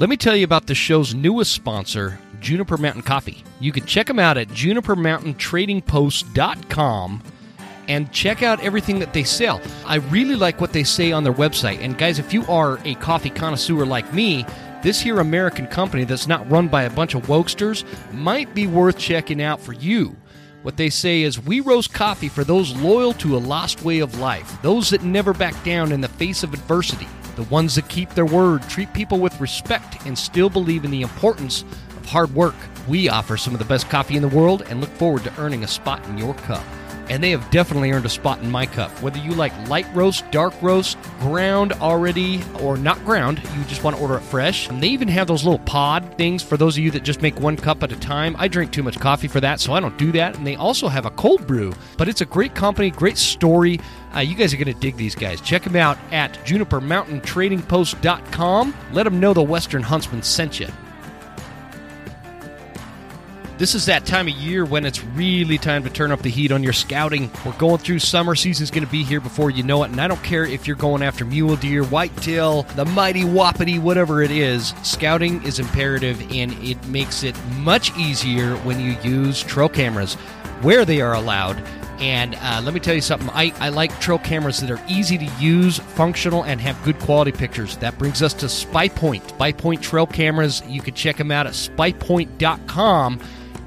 Let me tell you about the show's newest sponsor, Juniper Mountain Coffee. You can check them out at junipermountaintradingpost.com and check out everything that they sell. I really like what they say on their website. And guys, if you are a coffee connoisseur like me, this here American company that's not run by a bunch of wokesters might be worth checking out for you. What they say is, we roast coffee for those loyal to a lost way of life, those that never back down in the face of adversity, the ones that keep their word, treat people with respect, and still believe in the importance of hard work. We offer some of the best coffee in the world and look forward to earning a spot in your cup and they have definitely earned a spot in my cup. Whether you like light roast, dark roast, ground already, or not ground, you just want to order it fresh. And they even have those little pod things for those of you that just make one cup at a time. I drink too much coffee for that, so I don't do that. And they also have a cold brew, but it's a great company, great story. Uh, you guys are going to dig these guys. Check them out at junipermountaintradingpost.com. Let them know the Western Huntsman sent you. This is that time of year when it's really time to turn up the heat on your scouting. We're going through summer season's going to be here before you know it, and I don't care if you're going after mule deer, whitetail, the mighty wapiti, whatever it is. Scouting is imperative, and it makes it much easier when you use trail cameras where they are allowed. And uh, let me tell you something. I, I like trail cameras that are easy to use, functional, and have good quality pictures. That brings us to SpyPoint. SpyPoint trail cameras. You can check them out at spypoint.com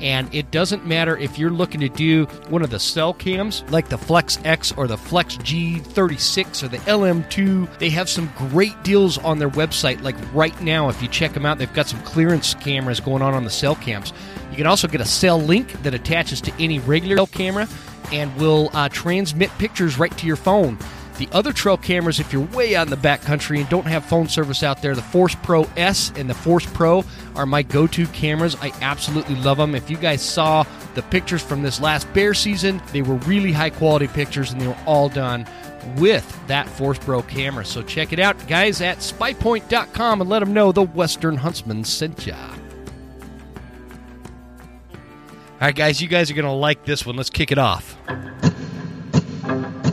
and it doesn't matter if you're looking to do one of the cell cams like the Flex X or the Flex G36 or the LM2. They have some great deals on their website. Like right now, if you check them out, they've got some clearance cameras going on on the cell cams. You can also get a cell link that attaches to any regular cell camera and will uh, transmit pictures right to your phone. The other trail cameras, if you're way out in the backcountry and don't have phone service out there, the Force Pro S and the Force Pro are my go to cameras. I absolutely love them. If you guys saw the pictures from this last bear season, they were really high quality pictures and they were all done with that Force Pro camera. So check it out, guys, at spypoint.com and let them know the Western Huntsman sent ya. All right, guys, you guys are going to like this one. Let's kick it off.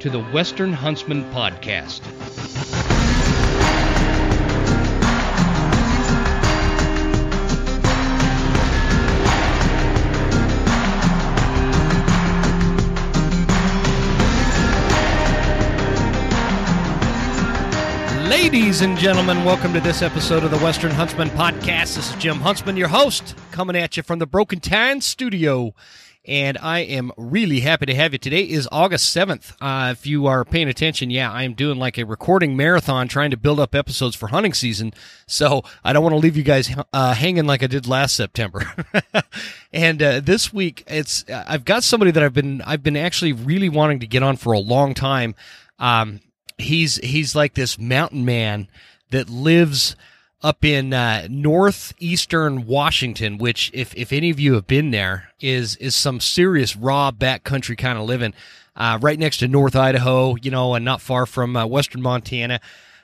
to the Western Huntsman Podcast. Ladies and gentlemen, welcome to this episode of the Western Huntsman Podcast. This is Jim Huntsman, your host, coming at you from the Broken Tine Studio and I am really happy to have you. Today is August 7th. Uh, if you are paying attention, yeah, I'm doing like a recording marathon trying to build up episodes for hunting season. So I don't want to leave you guys uh, hanging like I did last September. and uh, this week, it's I've got somebody that I've been I've been actually really wanting to get on for a long time. Um, he's he's like this mountain man that lives up in uh, northeastern Washington, which, if if any of you have been there, is is some serious raw backcountry kind of living. Uh, right next to North Idaho, you know, and not far from uh, western Montana.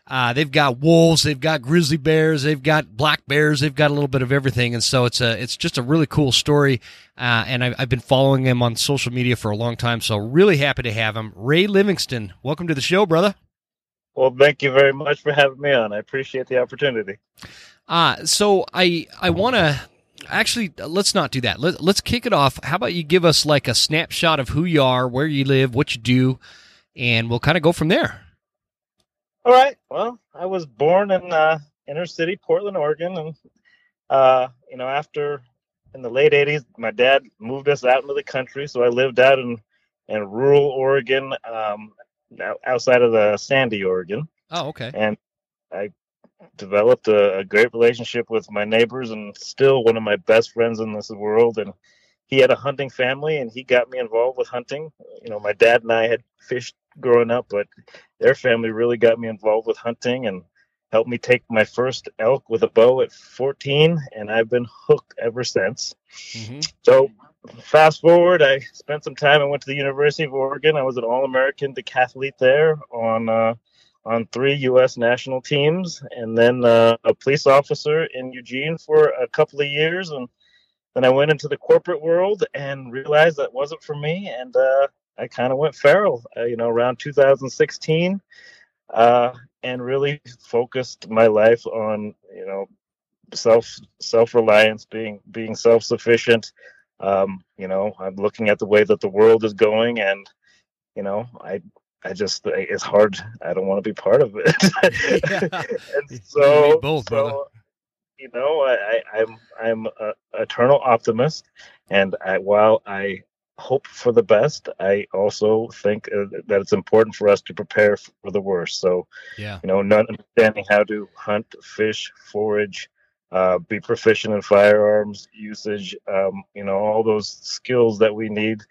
Uh, they've got wolves, they've got grizzly bears, they've got black bears, they've got a little bit of everything, and so it's a it's just a really cool story. Uh, and I've, I've been following him on social media for a long time, so really happy to have him. Ray Livingston, welcome to the show, brother. Well, thank you very much for having me on. I appreciate the opportunity. Uh, so I I want to actually let's not do that. Let, let's kick it off. How about you give us like a snapshot of who you are, where you live, what you do, and we'll kind of go from there. All right. Well, I was born in uh, inner city Portland, Oregon, and uh, you know after in the late '80s, my dad moved us out into the country, so I lived out in in rural Oregon. Um, outside of the Sandy, Oregon. Oh, okay. And I developed a, a, great relationship with my neighbors and still one of my best friends in this world. And he had a hunting family and he got me involved with hunting. You know, my dad and I had fished growing up, but their family really got me involved with hunting and helped me take my first elk with a bow at 14, and I've been hooked ever since. Mm-hmm. So, fast forward, I spent some time. I went to the University of Oregon. I was an All-American decathlete there on uh, on three U.S. national teams, and then uh, a police officer in Eugene for a couple of years, and then I went into the corporate world and realized that wasn't for me, and uh, I kind of went feral. Uh, you know, around 2016 uh, and really focused my life on you know self self reliance, being being self sufficient. Um, you know, I'm looking at the way that the world is going, and you know, I I just it's hard. I don't want to be part of it. and so, both, so brother. you know, I, I am I'm, I'm a eternal optimist, and I, while I hope for the best. I also think uh, that it's important for us to prepare for the worst. So, yeah, you know, not understanding how to hunt, fish, forage, uh, be proficient in firearms usage, um, you know, all those skills that we need.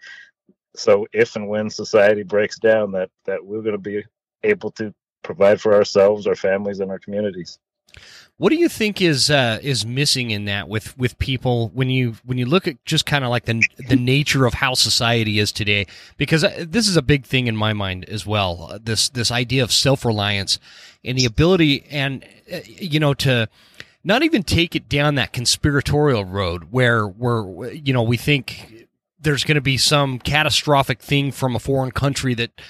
So, if and when society breaks down, that that we're going to be able to provide for ourselves, our families, and our communities. What do you think is uh, is missing in that with with people when you when you look at just kind of like the the nature of how society is today? Because uh, this is a big thing in my mind as well. Uh, this this idea of self reliance and the ability and uh, you know to not even take it down that conspiratorial road where where you know we think there's going to be some catastrophic thing from a foreign country that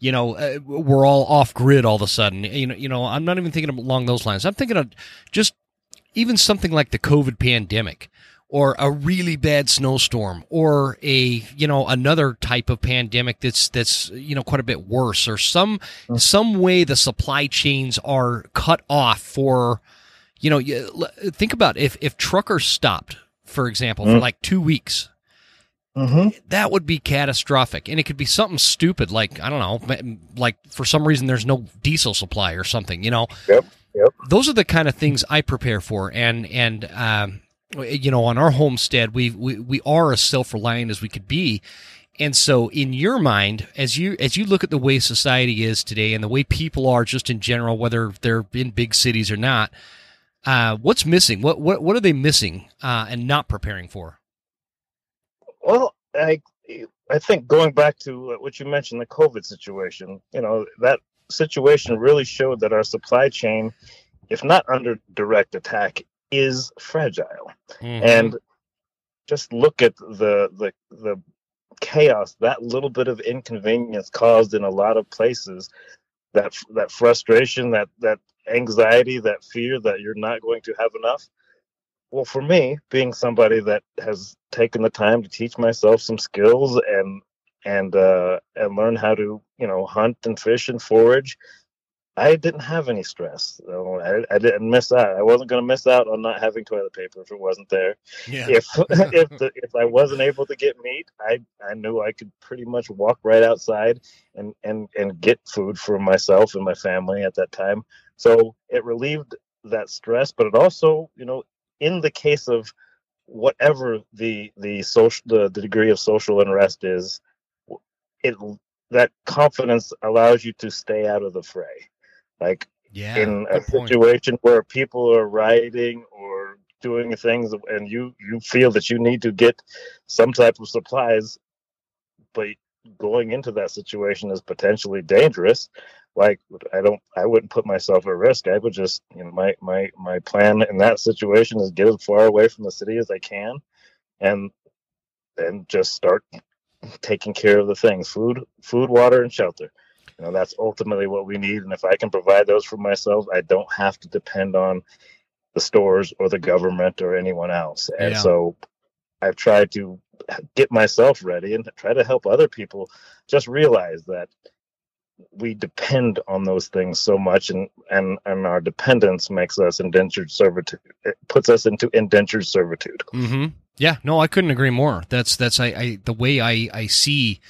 you know, uh, we're all off grid all of a sudden. You know, you know, I'm not even thinking along those lines. I'm thinking of just even something like the COVID pandemic or a really bad snowstorm or a you know another type of pandemic that's that's you know quite a bit worse or some mm. some way the supply chains are cut off for you know think about if if truckers stopped for example for mm. like 2 weeks Mm-hmm. That would be catastrophic. And it could be something stupid like, I don't know, like for some reason there's no diesel supply or something, you know? Yep. Yep. Those are the kind of things I prepare for. And, and, um, you know, on our homestead, we, we, we are as self-reliant as we could be. And so in your mind, as you, as you look at the way society is today and the way people are just in general, whether they're in big cities or not, uh, what's missing? What, what, what are they missing, uh, and not preparing for? Well, I I think going back to what you mentioned, the COVID situation, you know, that situation really showed that our supply chain, if not under direct attack, is fragile. Mm-hmm. And just look at the the the chaos that little bit of inconvenience caused in a lot of places that that frustration that that anxiety that fear that you're not going to have enough? Well for me being somebody that has taken the time to teach myself some skills and and uh and learn how to you know hunt and fish and forage i didn't have any stress. So I, I didn't miss out. I wasn't going to miss out on not having toilet paper if it wasn't there. Yeah. if if the, if i wasn't able to get meat i i knew i could pretty much walk right outside and and and get food for myself and my family at that time so it relieved that stress but it also you know in the case of whatever the the social the, the degree of social unrest is it that confidence allows you to stay out of the fray like yeah, in a situation point. where people are rioting or doing things and you you feel that you need to get some type of supplies but going into that situation is potentially dangerous like I don't I wouldn't put myself at risk. I would just you know my my my plan in that situation is get as far away from the city as I can and and just start taking care of the things food food water and shelter you know that's ultimately what we need and if i can provide those for myself i don't have to depend on the stores or the government or anyone else and yeah. so i've tried to get myself ready and try to help other people just realize that we depend on those things so much and and and our dependence makes us indentured servitude it puts us into indentured servitude. Mm-hmm. yeah no i couldn't agree more. That's that's I, I the way i i see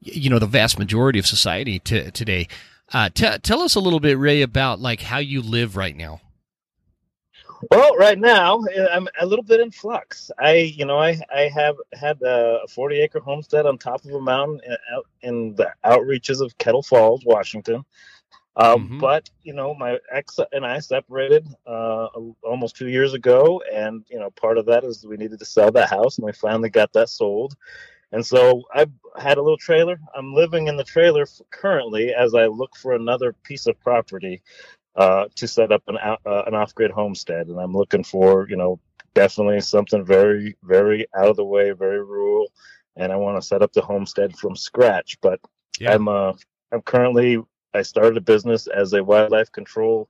you know the vast majority of society to, today. Uh, t- tell us a little bit ray about like how you live right now well, right now eh, I'm a little bit in flux. I, you know, I I have had a 40 acre homestead on top of a mountain eh, out in the outreaches of Kettle Falls, Washington. Um, Mhm. But you know, my ex and I separated uh, almost two years ago, and you know, part of that is we needed to sell that house, and we finally got that sold. And so I had a little trailer. I'm living in the trailer currently as I look for another piece of property uh, to set up an uh, an off grid homestead, and I'm looking for you know definitely something very very out of the way, very rural, and I want to set up the homestead from scratch. But Yeah. I'm uh, I'm currently I started a business as a wildlife control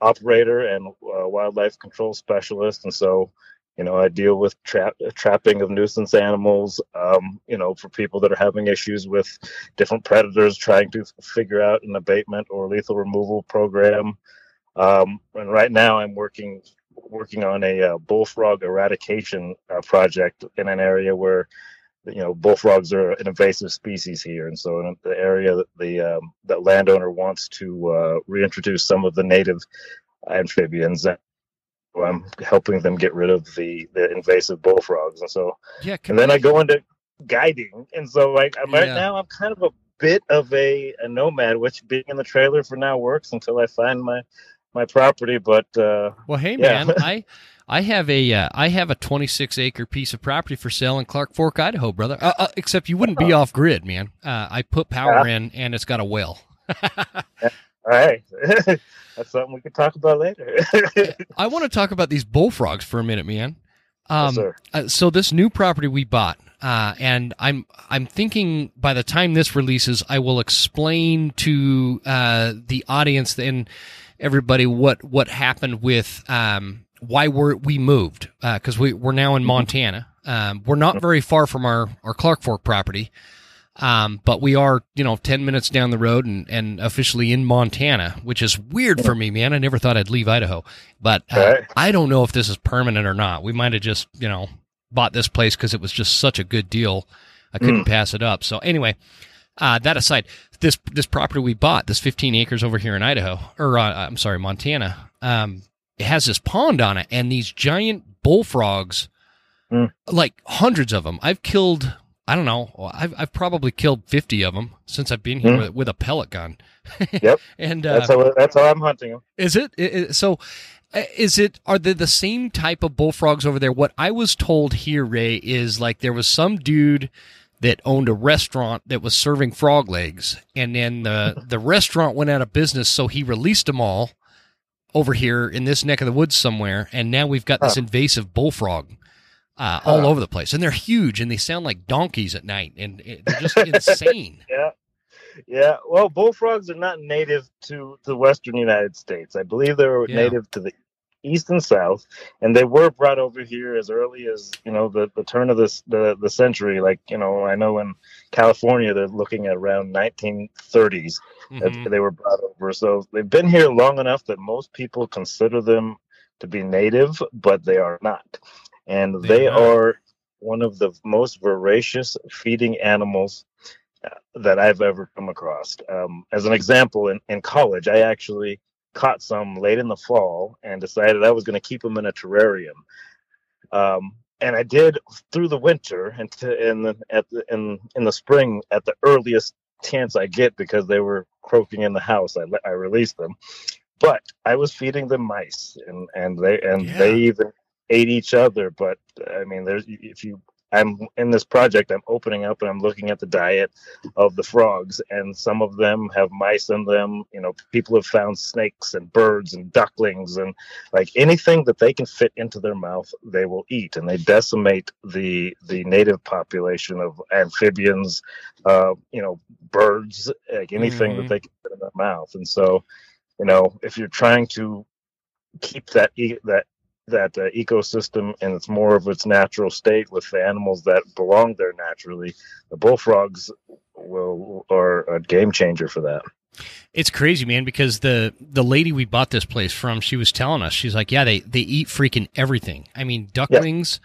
operator and uh, wildlife control specialist, and so you know I deal with trap trapping of nuisance animals. Um, you know, for people that are having issues with different predators, trying to figure out an abatement or lethal removal program. Um, and right now, I'm working working on a uh, bullfrog eradication uh, project in an area where you know bullfrogs are an invasive species here, and so in the area that the um, that landowner wants to uh, reintroduce some of the native amphibians. I'm helping them get rid of the the invasive bullfrogs, and so Yeah. and then I go into guiding, and so like I'm right now I'm kind of a bit of a, a nomad, which being in the trailer for now works until I find my my property. But uh, Well, hey Yeah. man, I I have a uh, I have a 26 acre piece of property for sale in Clark Fork, Idaho, brother. Uh, uh, except you wouldn't be off grid, man. Uh, I put power in, and it's got a well. all right, that's something we could talk about later. I want to talk about these bullfrogs for a minute, man. Um, yes, uh, so this new property we bought, uh, and I'm I'm thinking by the time this releases, I will explain to uh, the audience and everybody what what happened with um, why we're we moved because we we're now in Montana. Um, we're not very far from our our Clark Fork property. Um, but we are, you know, 10 minutes down the road and, and officially in Montana, which is weird for me, man. I never thought I'd leave Idaho, but uh, Right. I don't know if this is permanent or not. We might have just, you know, bought this place because it was just such a good deal. I couldn't pass it up. So anyway, uh, that aside, this this property we bought, this 15 acres over here in Idaho, or uh, I'm sorry, Montana, um, it has this pond on it and these giant bullfrogs, Mm. like hundreds of them. I've killed. I don't know. I've I've probably killed 50 of them since I've been here Mm. with, with a pellet gun. Yep. and uh, That's how that's how I'm hunting them. is it? So? uh, Is it? Are they the same type of bullfrogs over there? What I was told here, Ray, is like there was some dude that owned a restaurant that was serving frog legs, and then the the restaurant went out of business, so he released them all over here in this neck of the woods somewhere, and now we've got this invasive bullfrog. Uh, all Huh. over the place, and they're huge, and they sound like donkeys at night, and it- they're just insane. Yeah. Yeah. Well, bullfrogs are not native to the western United States. I believe they were Yeah. native to the east and south, and they were brought over here as early as you know the, the turn of this the the century. Like you know, I know in California they're looking at around 1930s that Mhm. they were brought over. So they've been here long enough that most people consider them to be native, but they are not. And they not. are one of the most voracious feeding animals uh, that I've ever come across. Um, as an example, in, in college, I actually caught some late in the fall and decided I was going to keep them in a terrarium. Um, and I did through the winter and to, in the at the, in in the spring at the earliest chance I get because they were croaking in the house. I I released them, but I was feeding them mice and and they and Yeah. they even ate each other. But I mean, there's if you I'm in this project, I'm opening up and I'm looking at the diet of the frogs, and some of them have mice in them. You know, people have found snakes and birds and ducklings and like anything that they can fit into their mouth, they will eat, and they decimate the the native population of amphibians, uh, you know, birds, like anything Mhm. that they can fit in their mouth. And so, you know, if you're trying to keep that that that uh, ecosystem in its more of its natural state with the animals that belong there naturally, the bullfrogs will are a game changer for that. It's crazy, man, because the the lady we bought this place from, she was telling us, she's like, yeah, they they eat freaking everything. I mean, ducklings,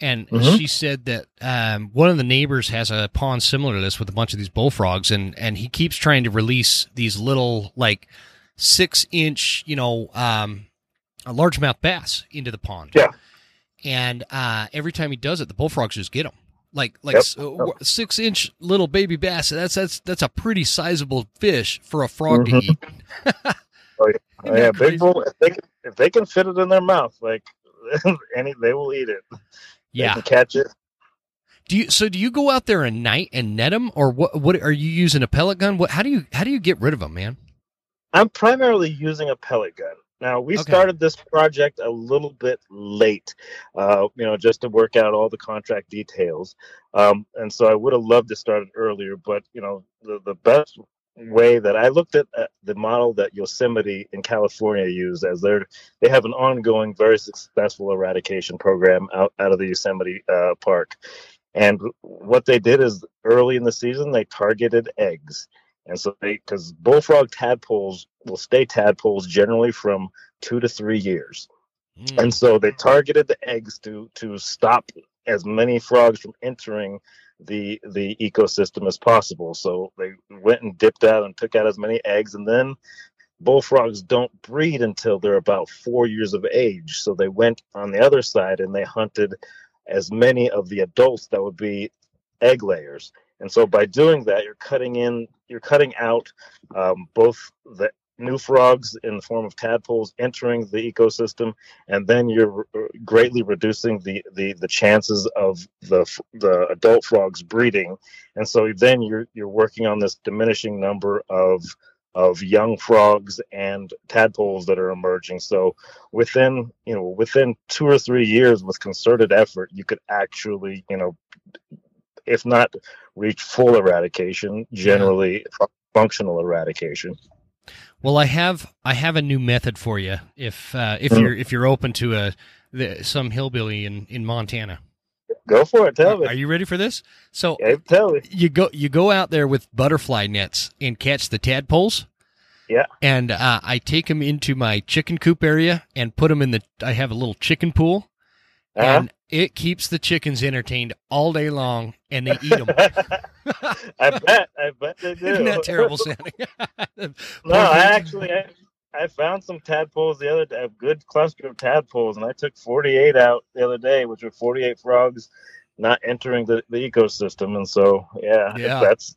and Mhm. she said that um, one of the neighbors has a pond similar to this with a bunch of these bullfrogs, and and he keeps trying to release these little like six inch, you know, um, a largemouth bass into the pond. Yeah. And uh, every time he does it, the bullfrogs just get him. Like like Yep. s- uh, six inch little baby bass. That's that's that's a pretty sizable fish for a frog Mhm. to eat. Oh, Isn't yeah, big bull. If they can, if they can fit it in their mouth, like any, they will eat it. Yeah. catch it. Do you so do you go out there at night and net them, or what? What are you using a pellet gun? What? How do you how do you get rid of them, man? I'm primarily using a pellet gun. Now we Okay. started this project a little bit late, uh, you know, just to work out all the contract details. Um, and so I would have loved to start it earlier, but you know, the the best way that I looked at uh, the model that Yosemite in California used as their they have an ongoing, very successful eradication program out out of the Yosemite uh, Park. And what they did is early in the season they targeted eggs. And so they, because bullfrog tadpoles will stay tadpoles generally from two to three years. Mm. And so they targeted the eggs to to stop as many frogs from entering the the ecosystem as possible. So they went and dipped out and took out as many eggs, and then bullfrogs don't breed until they're about four years of age. So they went on the other side and they hunted as many of the adults that would be egg layers. And so by doing that, you're cutting in, you're cutting out um, both the new frogs in the form of tadpoles entering the ecosystem, and then you're greatly reducing the, the, the chances of the the adult frogs breeding. And so then you're you're working on this diminishing number of of young frogs and tadpoles that are emerging. So within you know within two or three years with concerted effort, you could actually you know if not reach full eradication, generally fu- functional eradication. Well, I have I have a new method for you if uh, if Mm. you're if you're open to a the, some hillbilly in in Montana. Go for it. Tell Are me. Are you ready for this? So Yeah, tell me. you go you go out there with butterfly nets and catch the tadpoles. Yeah. And uh, I take them into my chicken coop area and put them in the. I have a little chicken pool, Uh-huh. and it keeps the chickens entertained all day long, and they eat them. I bet. I bet they do. Isn't that terrible sounding? No, I actually I, I found some tadpoles the other day, a good cluster of tadpoles, and I took 48 out the other day, which were 48 frogs not entering the, the ecosystem. And so, yeah, Yeah. that's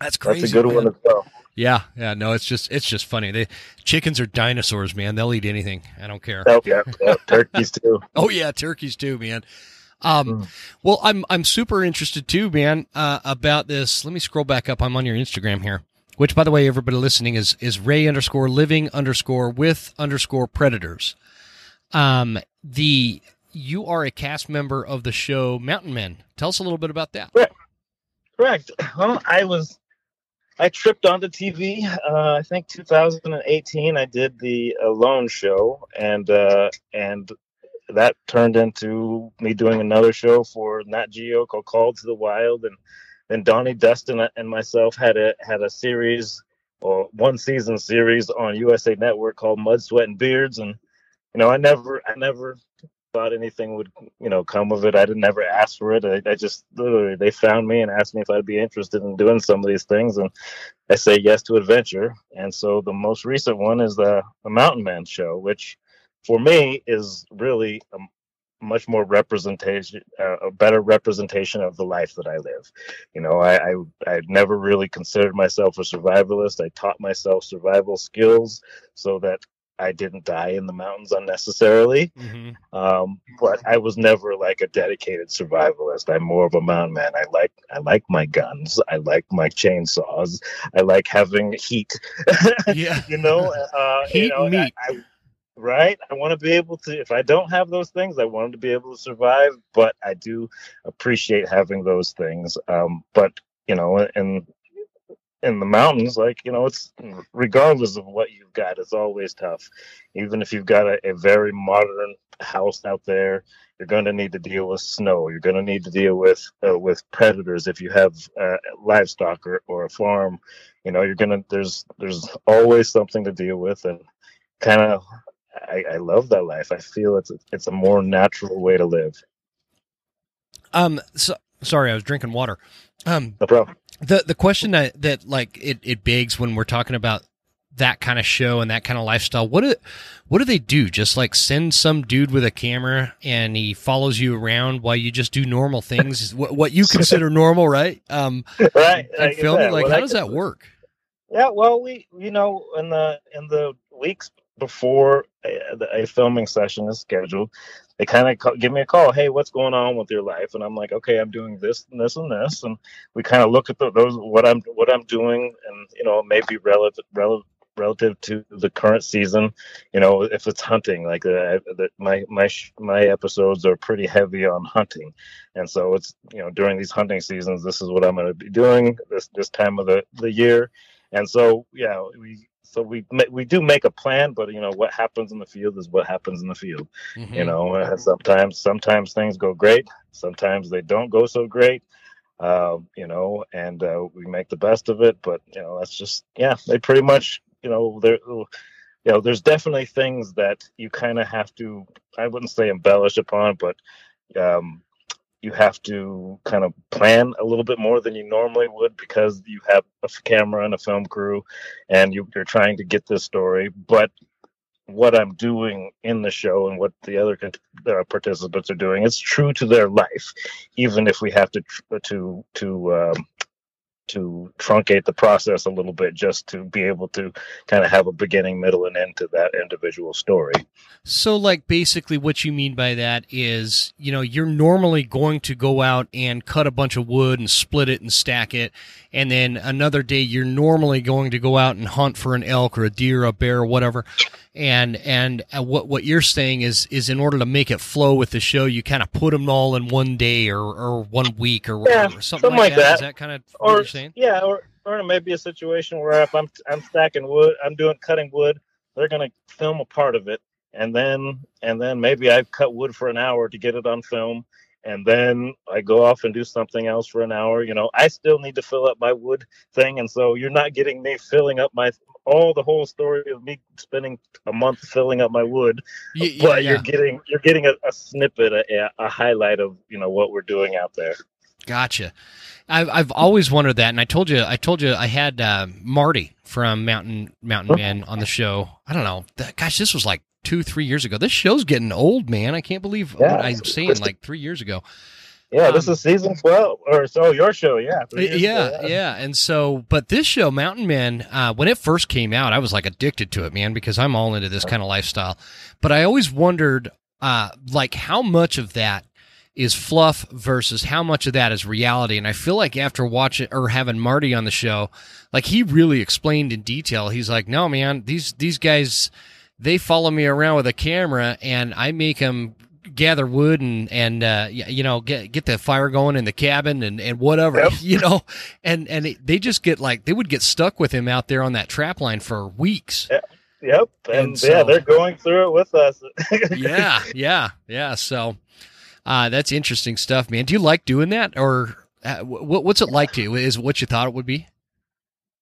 That's crazy. that's a good man. one as well. Yeah, yeah. No, it's just it's just funny. They chickens are dinosaurs, man. They'll eat anything. I don't care. Oh, yeah, yeah, turkeys too. Oh yeah, turkeys too, man. Um, Mm. well, I'm I'm super interested too, man, uh, about this. Let me scroll back up. I'm on your Instagram here, which, by the way, everybody listening is is Ray underscore living underscore with underscore predators. Um, the you are a cast member of the show Mountain Men. Tell us a little bit about that. Correct. Well, I was, I tripped onto TV. Uh, I think 2018. I did the Alone show, and uh, and that turned into me doing another show for Nat Geo called Called to the Wild, and then Donnie Dustin and myself had a had a series or one season series on USA Network called Mud, Sweat, and Beards, and you know I never I never thought anything would you know come of it. I didn't never ask for it. I, I just literally they found me and asked me if I'd be interested in doing some of these things, and I say yes to adventure. And so the most recent one is the the Mountain Man show, which for me is really a much more representation, uh, a better representation of the life that I live. You know, I, I I never really considered myself a survivalist. I taught myself survival skills so that I didn't die in the mountains unnecessarily. Mm-hmm. Um, but I was never like a dedicated survivalist. I'm more of a mountain man. I like I like my guns. I like my chainsaws. I like having heat. Yeah. you know, uh, Heat you know, meat. I, I, right. I want to be able to. If I don't have those things, I want to be able to survive. But I do appreciate having those things. Um, but you know, in in the mountains, like you know, it's regardless of what you've got, it's always tough. Even if you've got a, a very modern house out there, you're going to need to deal with snow. You're going to need to deal with uh, with predators if you have uh, livestock or, or a farm. You know, you're gonna there's there's always something to deal with, and kind of I, I love that life. I feel it's it's a more natural way to live. Um. So sorry, I was drinking water. Um. No problem. The the question that that like it it begs when we're talking about that kind of show and that kind of lifestyle, what do what do they do? Just like send some dude with a camera and he follows you around while you just do normal things, what, what you consider normal, right? Um, right. And like filming, like Well, how does that work? Yeah, well, we you know in the in the weeks before a, a filming session is scheduled, they kind of give me a call. Hey, what's going on with your life? And I'm like, okay, I'm doing this and this and this, and we kind of look at the, those what I'm what I'm doing, and you know maybe relative relative relative to the current season you know if it's hunting like uh, the, my my my episodes are pretty heavy on hunting and so it's you know during these hunting seasons this is what i'm going to be doing this this time of the the year and so yeah we so we we do make a plan but you know what happens in the field is what happens in the field you Mhm. know uh, sometimes sometimes things go great sometimes they don't go so great um, you know and uh, we make the best of it but you know that's just yeah they pretty much you know there you know there's definitely things that you kind of have to i wouldn't say embellish upon but um, you have to kind of plan a little bit more than you normally would because you have a camera and a film crew and you, you're trying to get this story. But what i'm doing in the show and what the other uh, participants are doing it's true to their life even if we have to to to um, to truncate the process a little bit just to be able to kind of have a beginning middle and end to that individual story So, like, basically, what you mean by that is, you know, you're normally going to go out and cut a bunch of wood and split it and stack it, and then another day you're normally going to go out and hunt for an elk or a deer, or a bear, or whatever. And and uh, what what you're saying is is in order to make it flow with the show, you kind of put them all in one day or, or one week or, Yeah, something, something like like that. that. Is that kind of what or you're saying? yeah, or or it may be a situation where if I'm I'm stacking wood, I'm doing cutting wood, they're gonna film a part of it, and then and then maybe I've cut wood for an hour to get it on film, and then I go off and do something else for an hour. You know, I still need to fill up my wood thing, and so you're not getting me filling up my all the whole story of me spending a month filling up my wood, Y- yeah, but yeah. you're getting you're getting a, a snippet, a, a highlight of you know what we're doing out there. Gotcha. I've I've always wondered that, and I told you I told you I had uh, Marty from Mountain Mountain Man on the show. I don't know, gosh, this was like two three years ago. This show's getting old, man. I can't believe Yeah, what I'm saying. Like three years ago. Yeah, this Um, is season twelve, or so your show, yeah. Yeah, ago, yeah, and so, but this show, Mountain Men, uh, when it first came out, I was like addicted to it, man, because I'm all into this kind of lifestyle. But I always wondered, uh, like, how much of that is fluff versus how much of that is reality. And I feel like after watching or having Marty on the show, like he really explained in detail. He's like, "No, man, these these guys, they follow me around with a camera, and I make them." Gather wood and and uh you know get get the fire going in the cabin and and whatever Yep. you know? And and it, they just get like they would get stuck with him out there on that trap line for weeks. Yep, and, And yeah, they're going through it with us. yeah yeah yeah. So uh that's interesting stuff man. Do you like doing that? Or uh, wh- what's it like to you? Is what you thought it would be?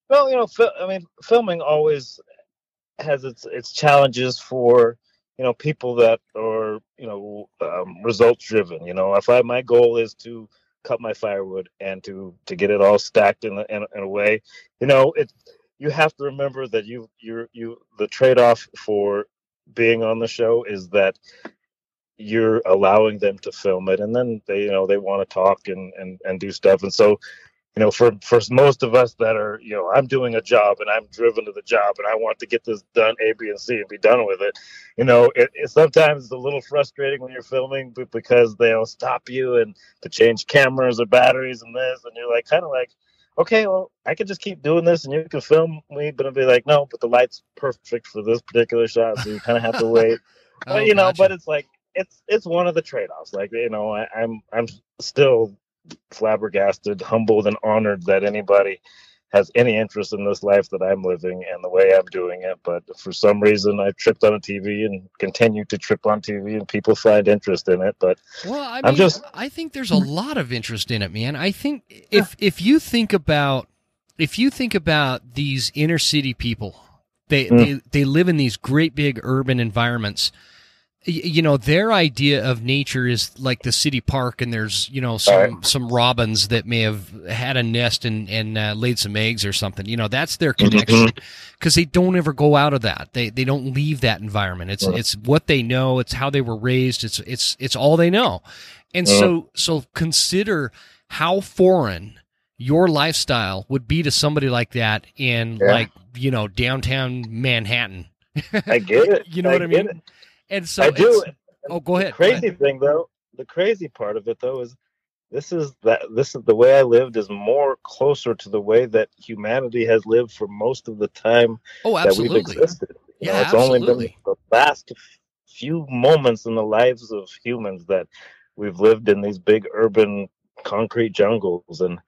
Well, you know, I mean, filming always has its its challenges for you know people that are you know um, results driven. You know, if I my goal is to cut my firewood and to to get it all stacked in in, in a way, you know, it you have to remember that you you you the trade off for being on the show is that you're allowing them to film it and then they you know they want to talk and and and do stuff and so you know for for most of us that are you know i'm doing a job and i'm driven to the job and i want to get this done a b and c and be done with it you know it, it sometimes it's a little frustrating when you're filming but because they'll stop you and to change cameras or batteries and this and you're like kind of like okay well i can just keep doing this and you can film me but i'll be like no but the light's perfect for this particular shot so you kind of have to wait Oh, but, you know, gotcha. but it's like it's it's one of the trade offs. Like you know, I, I'm I'm still flabbergasted, humbled, and honored that anybody has any interest in this life that I'm living and the way I'm doing it. But for some reason, I tripped on a TV and continue to trip on TV, and people find interest in it. But Well, I mean, I'm just- I think there's a lot of interest in it, man. I think if if you think about if you think about these inner city people, they Mm. they they live in these great big urban environments. You know their idea of nature is like the city park and there's you know some right. some robins that may have had a nest and and uh, laid some eggs or something you know that's their mm-hmm. connection because they don't ever go out of that they they don't leave that environment it's right. it's what they know it's how they were raised it's it's it's all they know and uh-huh. so so consider how foreign your lifestyle would be to somebody like that in yeah. like you know downtown Manhattan I get it you know I what I mean it. And so I do. Oh, go ahead. The crazy ahead. thing though, the crazy part of it though is this is that this is the way I lived is more closer to the way that humanity has lived for most of the time oh, absolutely. that we've existed. You yeah, know, it's absolutely. only been the last few moments in the lives of humans that we've lived in these big urban concrete jungles and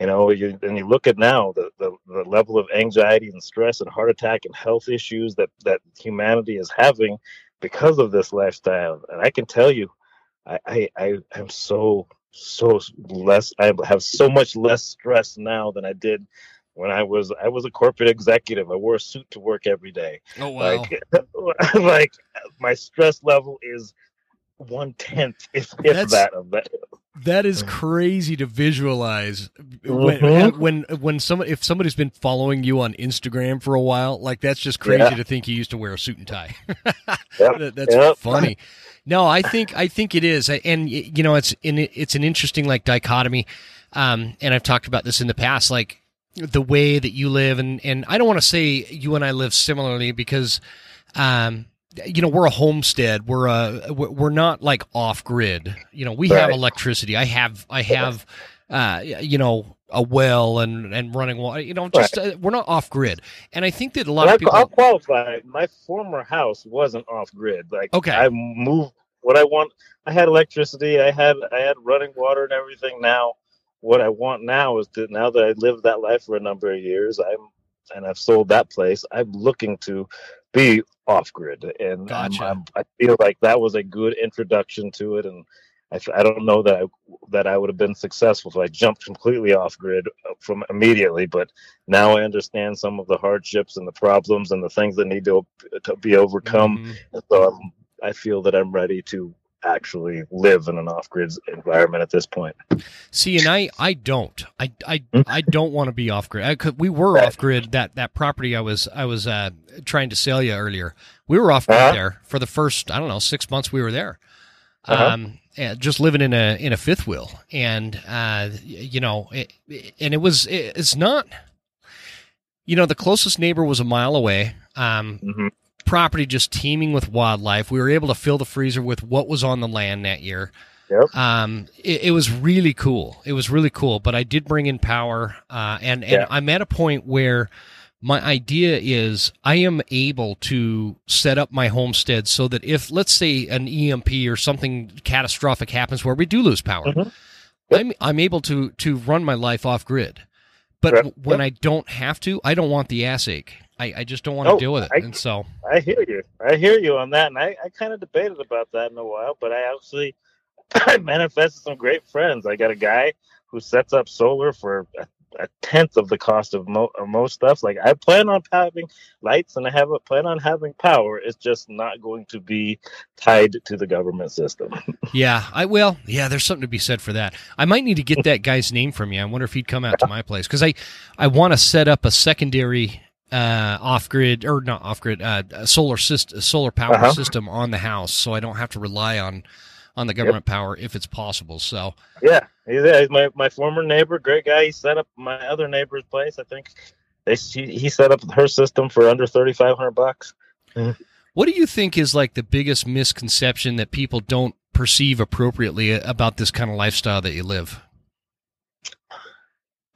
you know you and you look at now the, the, the level of anxiety and stress and heart attack and health issues that that humanity is having because of this lifestyle. And I can tell you, I, I, I am so, so less, I have so much less stress now than I did when I was, I was a corporate executive. I wore a suit to work every day. Oh, wow. Like, like my stress level is one tenth, if, if that, of that. That is crazy to visualize when mm-hmm. when when some if somebody's been following you on Instagram for a while, like that's just crazy yeah. to think you used to wear a suit and tie. yep. That's yep. funny. No, I think I think it is, and you know, it's in it's an interesting like dichotomy. Um, and I've talked about this in the past, like the way that you live, and and I don't want to say you and I live similarly because, um, you know we're a homestead. We're a we're not like off grid you know we right. have electricity. I have i have uh you know a well and and running water you know just right. uh, we're not off grid and i think that a lot of people i'll qualify. My former house wasn't off grid like okay. I moved what i want. I had electricity. I had i had running water and everything. Now what i want now is that now that i lived that life for a number of years i'm and I've sold that place. I'm looking to be off grid, and gotcha. I'm, I'm, i feel like that was a good introduction to it. And I, I don't know that I that I would have been successful if I jumped completely off grid uh, from immediately. But now I understand some of the hardships and the problems and the things that need to, to be overcome. Mm-hmm. So I'm, I feel that I'm ready to actually live in an off-grid environment at this point. See, and I, I don't, I, I, hmm? I don't want to be off-grid. I, we were off-grid that that property I was I was uh, trying to sell you earlier. We were off-grid uh-huh. there for the first I don't know six months we were there. Uh-huh. Um, just living in a in a fifth wheel, and uh, you know, it, and it was it, it's not. You know, the closest neighbor was a mile away. Um, mm-hmm property just teeming with wildlife. We were able to fill the freezer with what was on the land that year. Yep. Um, it, it, was really cool. It was really cool. But I did bring in power, uh, and and yeah. I'm at a point where my idea is I am able to set up my homestead so that if let's say an EMP or something catastrophic happens where we do lose power, mm-hmm. yep. I'm I'm able to to run my life off grid. But yep. when I don't have to, I don't want the ass ache. I, I just don't want to oh, deal with it. I, and so I hear you. I hear you on that. And I, I kind of debated about that in a while, but I actually I manifested some great friends. I got a guy who sets up solar for a, a tenth of the cost of, mo- of, most stuff. Like I plan on having lights and I have a plan on having power. It's just not going to be tied to the government system. yeah, I will. Yeah, there's something to be said for that. I might need to get that guy's name from you. I wonder if he'd come out to my place because I I want to set up a secondary uh, off grid or not off grid uh, solar system solar power uh-huh. system on the house, so I don't have to rely on on the government yep. power if it's possible. So yeah, he's, he's, my my former neighbor, great guy. He set up my other neighbor's place. I think they he, he set up her system for under thirty five hundred bucks. Mm-hmm. What do you think is like the biggest misconception that people don't perceive appropriately about this kind of lifestyle that you live?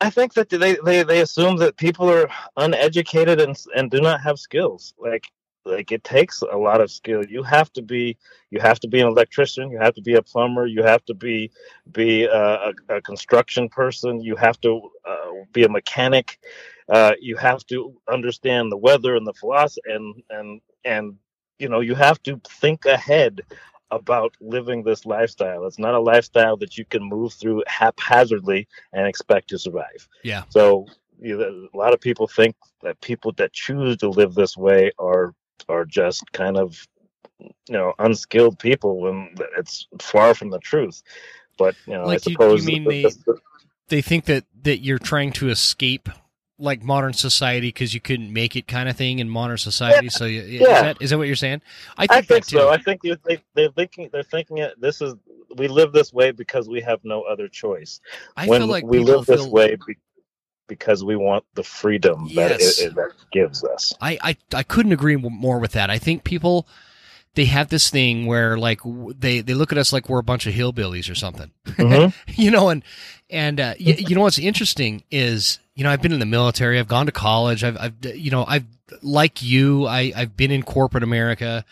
I think that they, they, they assume that people are uneducated and and do not have skills. Like like it takes a lot of skill. You have to be you have to be an electrician. You have to be a plumber. You have to be be a, a, a construction person. You have to uh, be a mechanic. Uh, you have to understand the weather and the philosophy and and and you know you have to think ahead about living this lifestyle. It's not a lifestyle that you can move through haphazardly and expect to survive. Yeah. So you know, a lot of people think that people that choose to live this way are are just kind of you know unskilled people when it's far from the truth. But you know, like, I suppose you, you mean they, they think that that you're trying to escape like modern society because you couldn't make it kind of thing in modern society. Yeah, so you, yeah. is that is that what you're saying? I think, I think so. I think they, they're thinking they're thinking it. This is we live this way because we have no other choice. I when feel like we live this way be, because we want the freedom yes. that it, it, that gives us. I, I I couldn't agree more with that. I think people they have this thing where like they they look at us like we're a bunch of hillbillies or something, mm-hmm. you know. And and uh, you, you know what's interesting is you know I've been in the military, I've gone to college, I've I've you know I've like you, I I've been in corporate America,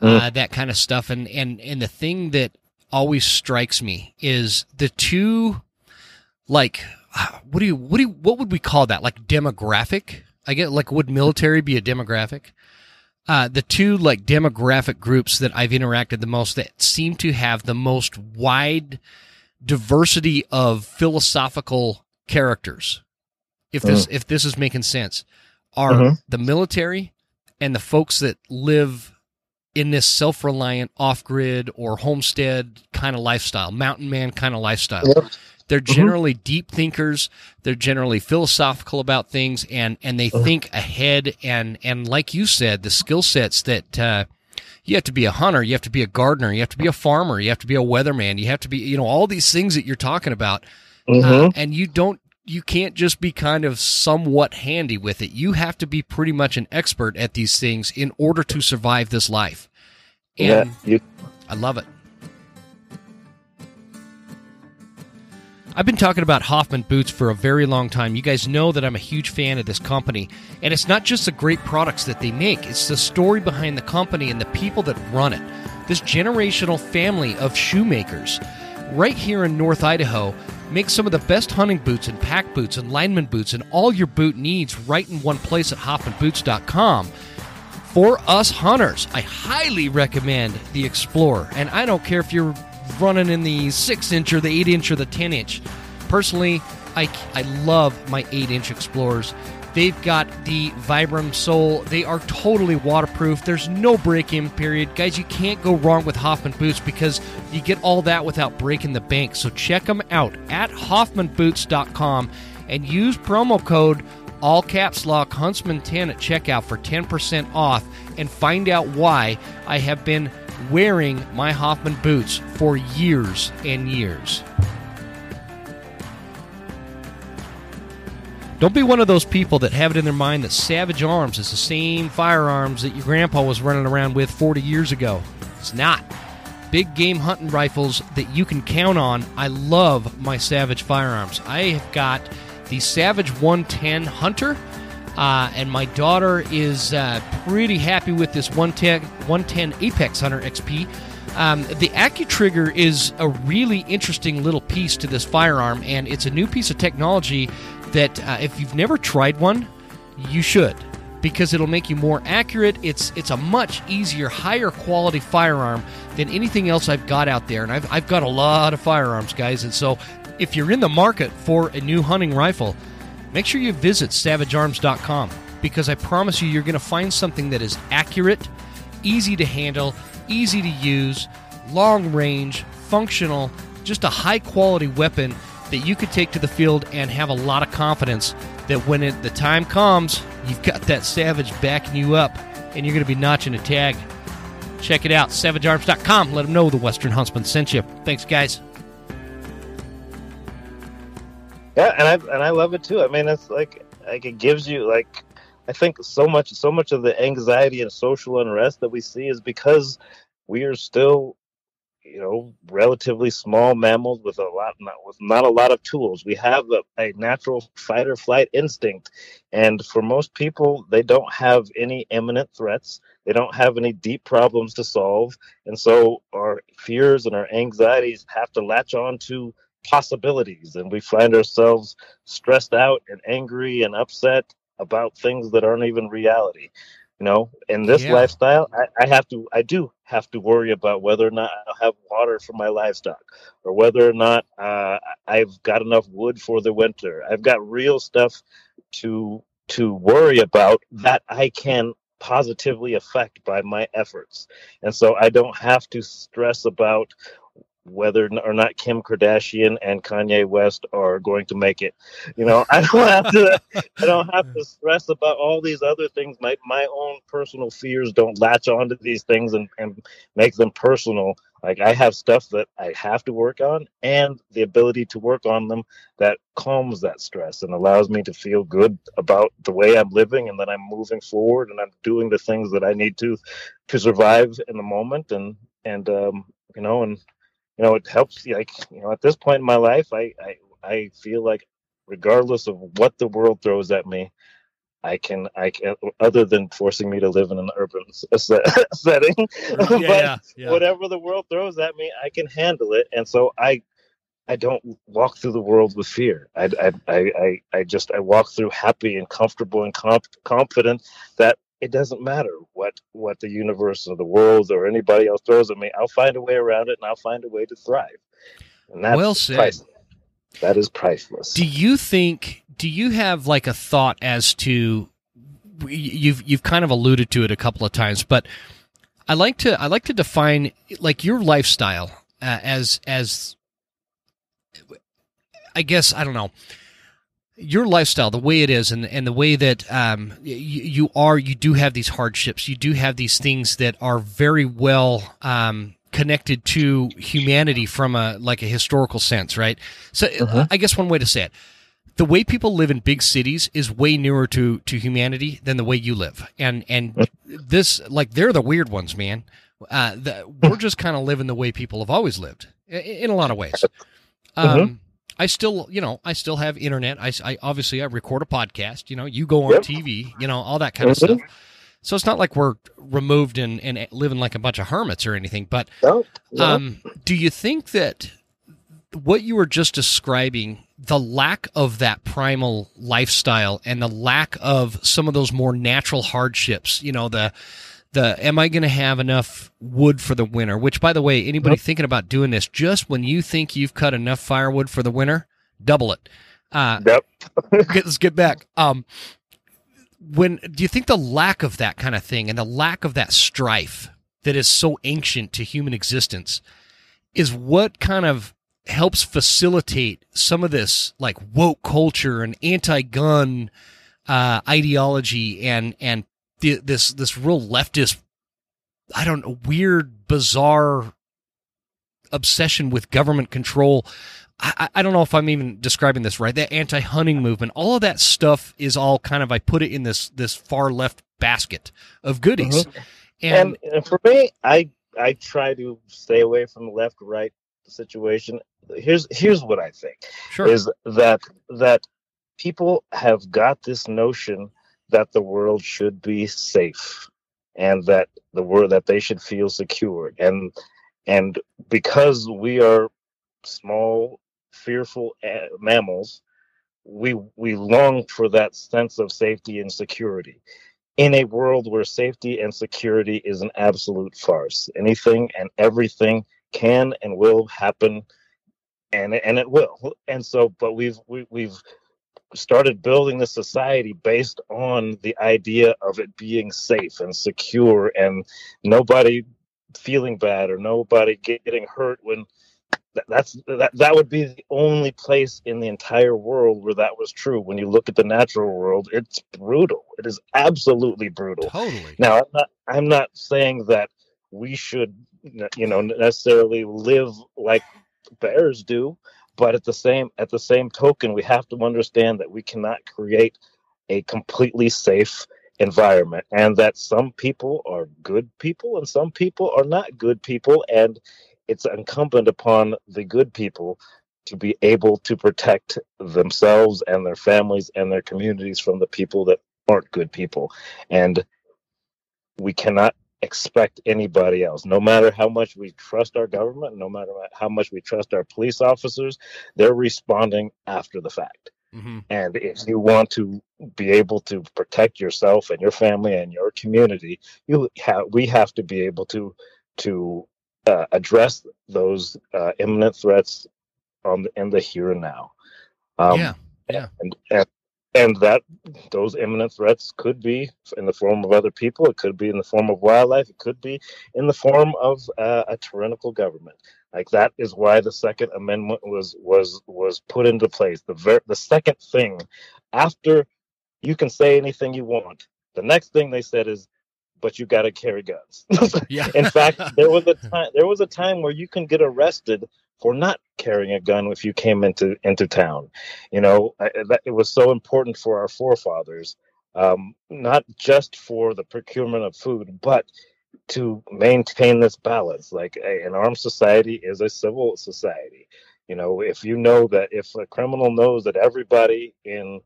mm. uh, that kind of stuff. And and and the thing that always strikes me is the two like what do you what do you, what would we call that like demographic i get like would military be a demographic uh, the two like demographic groups that I've interacted the most that seem to have the most wide diversity of philosophical characters. If this mm. if this is making sense, are mm-hmm. the military and the folks that live in this self-reliant off-grid or homestead kind of lifestyle, mountain man kind of lifestyle. Yep. They're mm-hmm. generally mm-hmm. deep thinkers. They're generally philosophical about things, and and they uh-huh. think ahead. And and like you said, the skill sets that uh, you have to be a hunter, you have to be a gardener, you have to be a farmer, you have to be a weatherman, you have to be you know all these things that you're talking about, uh, mm-hmm. uh, and you don't you can't just be kind of somewhat handy with it. You have to be pretty much an expert at these things in order to survive this life. And yeah, you- I love it. I've been talking about Hoffman boots for a very long time. You guys know that I'm a huge fan of this company. And it's not just the great products that they make, it's the story behind the company and the people that run it. This generational family of shoemakers right here in North Idaho makes some of the best hunting boots and pack boots and lineman boots and all your boot needs right in one place at hoffmanboots.com. For us hunters, I highly recommend the Explorer. And I don't care if you're running in the 6 inch or the 8 inch or the 10 inch. Personally, I, I love my 8 inch Explorers. They've got the Vibram sole. They are totally waterproof. There's no break in period. Guys, you can't go wrong with Hoffman boots because you get all that without breaking the bank. So check them out at hoffmanboots.com and use promo code all caps lock huntsman 10 at checkout for 10% off and find out why I have been wearing my Hoffman boots for years and years. Don't be one of those people that have it in their mind that Savage Arms is the same firearms that your grandpa was running around with 40 years ago. It's not. Big game hunting rifles that you can count on. I love my Savage firearms. I have got the Savage 110 Hunter uh, and my daughter is uh, pretty happy with this 110, 110 Apex Hunter XP. Um, the AccuTrigger is a really interesting little piece to this firearm, and it's a new piece of technology that uh, if you've never tried one, you should because it'll make you more accurate. It's it's a much easier, higher quality firearm than anything else I've got out there, and I've I've got a lot of firearms, guys. And so, if you're in the market for a new hunting rifle, make sure you visit savagearms.com because I promise you, you're going to find something that is accurate, easy to handle, easy to use, long range, functional, just a high quality weapon that you could take to the field and have a lot of confidence that when it, the time comes, you've got that Savage backing you up and you're going to be notching a tag. Check it out, savagearms.com. Let them know the Western Huntsman sent you. Thanks, guys. Yeah, and I and I love it too. I mean, it's like like it gives you like I think so much so much of the anxiety and social unrest that we see is because we are still you know relatively small mammals with a lot not with not a lot of tools we have a, a, natural fight or flight instinct and for most people they don't have any imminent threats they don't have any deep problems to solve and so our fears and our anxieties have to latch on to possibilities and we find ourselves stressed out and angry and upset about things that aren't even reality you know in this yeah. lifestyle I, I, have to i do have to worry about whether or not i'll have water for my livestock or whether or not uh, i've got enough wood for the winter i've got real stuff to to worry about that i can positively affect by my efforts. And so I don't have to stress about whether or not Kim Kardashian and Kanye West are going to make it. You know, I don't have to I don't have to stress about all these other things. My my own personal fears don't latch onto these things and, and make them personal. Like I have stuff that I have to work on and the ability to work on them that calms that stress and allows me to feel good about the way I'm living and that I'm moving forward and I'm doing the things that I need to to survive in the moment and and um you know and you know, it helps. Like you know, at this point in my life, I I, I feel like regardless of what the world throws at me, I can I can other than forcing me to live in an urban setting, mm, yeah, but yeah. whatever the world throws at me, I can handle it, and so I I don't walk through the world with fear. I, I, I, I, just I walk through happy and comfortable and comp- confident that it doesn't matter what what the universe or the world or anybody else throws at me. I'll find a way around it, and I'll find a way to thrive. And that's well said. Priceless. That is priceless. Do you think? Do you have like a thought as to? You've you've kind of alluded to it a couple of times, but I like to I like to define like your lifestyle uh, as as I guess I don't know your lifestyle, the way it is, and and the way that um, you, you, are, you do have these hardships. You do have these things that are very well um, connected to humanity from a like a historical sense, right? So uh-huh. I guess one way to say it, the way people live in big cities is way nearer to to humanity than the way you live, and and this like they're the weird ones, man. Uh, the, we're just kind of living the way people have always lived in, in a lot of ways. Um, mm-hmm I still, you know, I still have internet. I, I obviously I record a podcast. You know, you go on yep. TV. You know, all that kind mm-hmm. of stuff. So it's not like we're removed and, and living like a bunch of hermits or anything. But no, no. Um, do you think that what you were just describing, the lack of that primal lifestyle and the lack of some of those more natural hardships, you know, the the am I going to have enough wood for the winter? Which, by the way, anybody yep. thinking about doing this, just when you think you've cut enough firewood for the winter, double it. Uh, yep. let's get back. Um, when do you think the lack of that kind of thing and the lack of that strife that is so ancient to human existence is what kind of helps facilitate some of this like woke culture and anti-gun uh, ideology and and the, this this real leftist, I don't know, weird, bizarre obsession with government control. I, I don't know if I'm even describing this right. That anti-hunting movement, all of that stuff is all kind of I put it in this this far left basket of goodies. Mm-hmm. And, and, for me, I I try to stay away from the left right situation. Here's here's what I think sure. is that that people have got this notion that the world should be safe and that the world that they should feel secure. And and because we are small fearful eh, mammals we we long for that sense of safety and security. In a world where safety and security is an absolute farce anything and everything can and will happen and and it will. And so but we've we, we've started building the society based on the idea of it being safe and secure and nobody feeling bad or nobody getting hurt when that's that that would be the only place in the entire world where that was true. When you look at the natural world it's brutal. It is absolutely brutal. Totally. Now i'm not i'm not saying that we should you know necessarily live like bears do but at the same at the same token we have to understand that we cannot create a completely safe environment and that some people are good people and some people are not good people. And it's incumbent upon the good people to be able to protect themselves and their families and their communities from the people that aren't good people. And we cannot expect anybody else. No matter how much we trust our government, no matter how much we trust our police officers, they're responding after the fact. Mm-hmm. And if you want to be able to protect yourself and your family and your community, you have we have to be able to to uh, address those uh, imminent threats on the, in the here and now. Um, yeah, yeah. And, and and that those imminent threats could be in the form of other people. It could be in the form of wildlife. It could be in the form of uh, a tyrannical government. Like that is why the second amendment was was was put into place. The ver- the second thing after you can say anything you want the next thing they said is but you got to carry guns. Yeah. in fact there was a time there was a time where you can get arrested for not carrying a gun if you came into into town. You know, I, that, it was so important for our forefathers, um, not just for the procurement of food, but to maintain this balance. Like a, an armed society is a civil society. You know, if you know that if a criminal knows that everybody in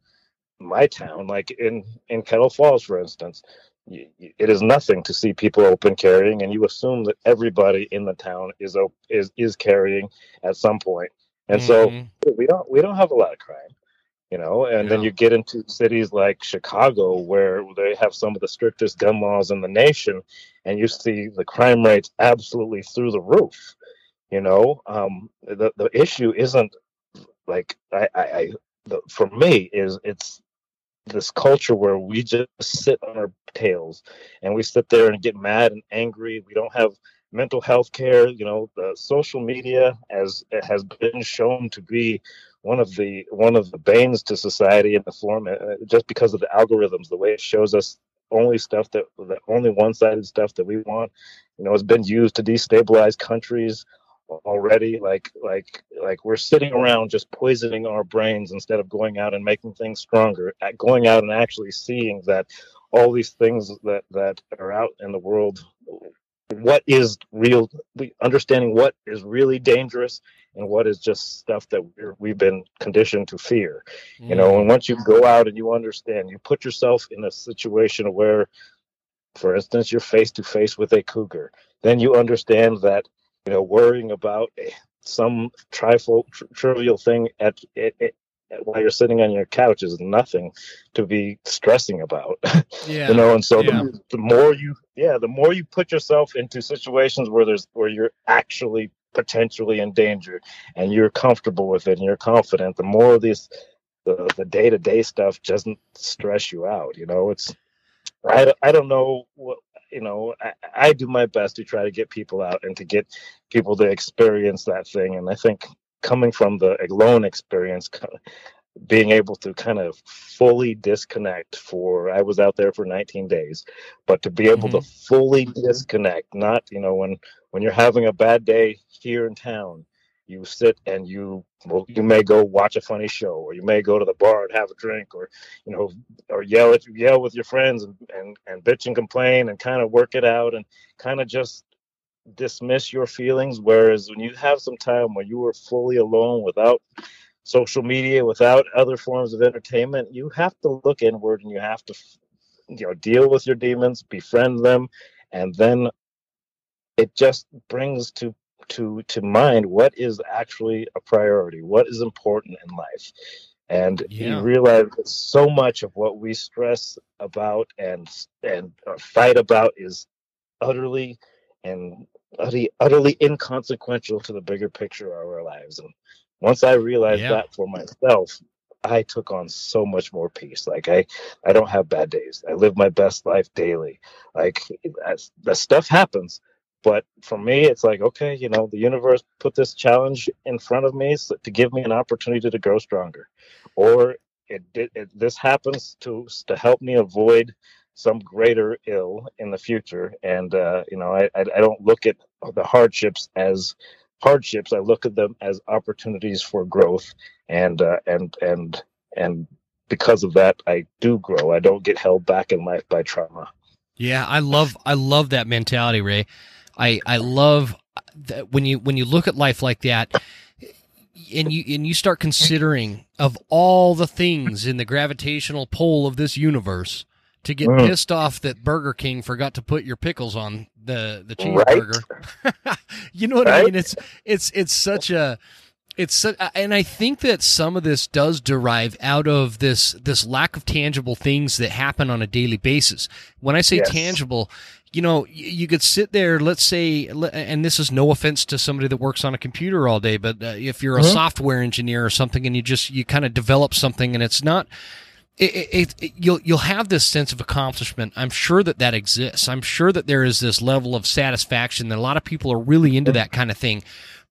my town, like in in Kettle Falls, for instance, it is nothing to see people open carrying, and you assume that everybody in the town is is is carrying at some point. And mm-hmm. so we don't we don't have a lot of crime, you know. And yeah. then you get into cities like Chicago, where they have some of the strictest gun laws in the nation, and you see the crime rates absolutely through the roof. You know, um, the the issue isn't like I, I, I the, for me is it's this culture where we just sit on our tails and we sit there and get mad and angry. We don't have mental health care. You know, the social media as has been shown to be one of the one of the banes to society in the form uh, just because of the algorithms, the way it shows us only stuff that the only one-sided stuff that we want. You know, has been used to destabilize countries already like like like we're sitting around just poisoning our brains instead of going out and making things stronger at going out and actually seeing that all these things that that are out in the world what is real understanding what is really dangerous and what is just stuff that we have been conditioned to fear mm. you know and once you go out and you understand you put yourself in a situation where for instance you're face to face with a cougar then you understand that you know, worrying about eh, some trifle, tr- trivial thing at, at, at, while you're sitting on your couch is nothing to be stressing about. Yeah. you know, and so yeah. the, the more you, yeah, the more you put yourself into situations where there's where you're actually potentially in danger and you're comfortable with it and you're confident, the more of this the the day to day stuff doesn't stress you out. You know, it's I, I don't know what you know, I, I do my best to try to get people out and to get people to experience that thing. And I think coming from the alone experience, being able to kind of fully disconnect for I was out there for 19 days, but to be able mm-hmm. to fully disconnect, not you know when when you're having a bad day here in town, you sit and you well, you may go watch a funny show or you may go to the bar and have a drink or you know or yell at yell with your friends and, and and bitch and complain and kind of work it out and kind of just dismiss your feelings. Whereas when you have some time where you are fully alone without social media without other forms of entertainment you have to look inward and you have to you know deal with your demons befriend them and then it just brings to to to mind what is actually a priority, what is important in life. And yeah. you realize that so much of what we stress about and and uh, fight about is utterly and utterly, utterly inconsequential to the bigger picture of our lives. And once I realized yeah. that for myself, I took on so much more peace. Like I, I don't have bad days. I live my best life daily. Like that stuff happens, but for me, it's like, okay, you know, the universe put this challenge in front of me to give me an opportunity to grow stronger, or it did. It, this happens to to help me avoid some greater ill in the future. And uh, you know, I, I I don't look at the hardships as hardships. I look at them as opportunities for growth, and uh, and and and because of that, I do grow. I don't get held back in life by trauma. Yeah, I love I love that mentality, Ray. I I love that when you when you look at life like that and you and you start considering of all the things in the gravitational pull of this universe to get mm. pissed off that Burger King forgot to put your pickles on the the cheeseburger. Right. you know what right? I mean? It's it's it's such a it's and I think that some of this does derive out of this this lack of tangible things that happen on a daily basis. When I say yes. tangible, you know, you could sit there, let's say, and this is no offense to somebody that works on a computer all day, but uh, if you're a mm-hmm. software engineer or something and you just, you kind of develop something and it's not, it, it, it, you'll you'll have this sense of accomplishment. I'm sure that that exists. I'm sure that there is this level of satisfaction that a lot of people are really into that kind of thing.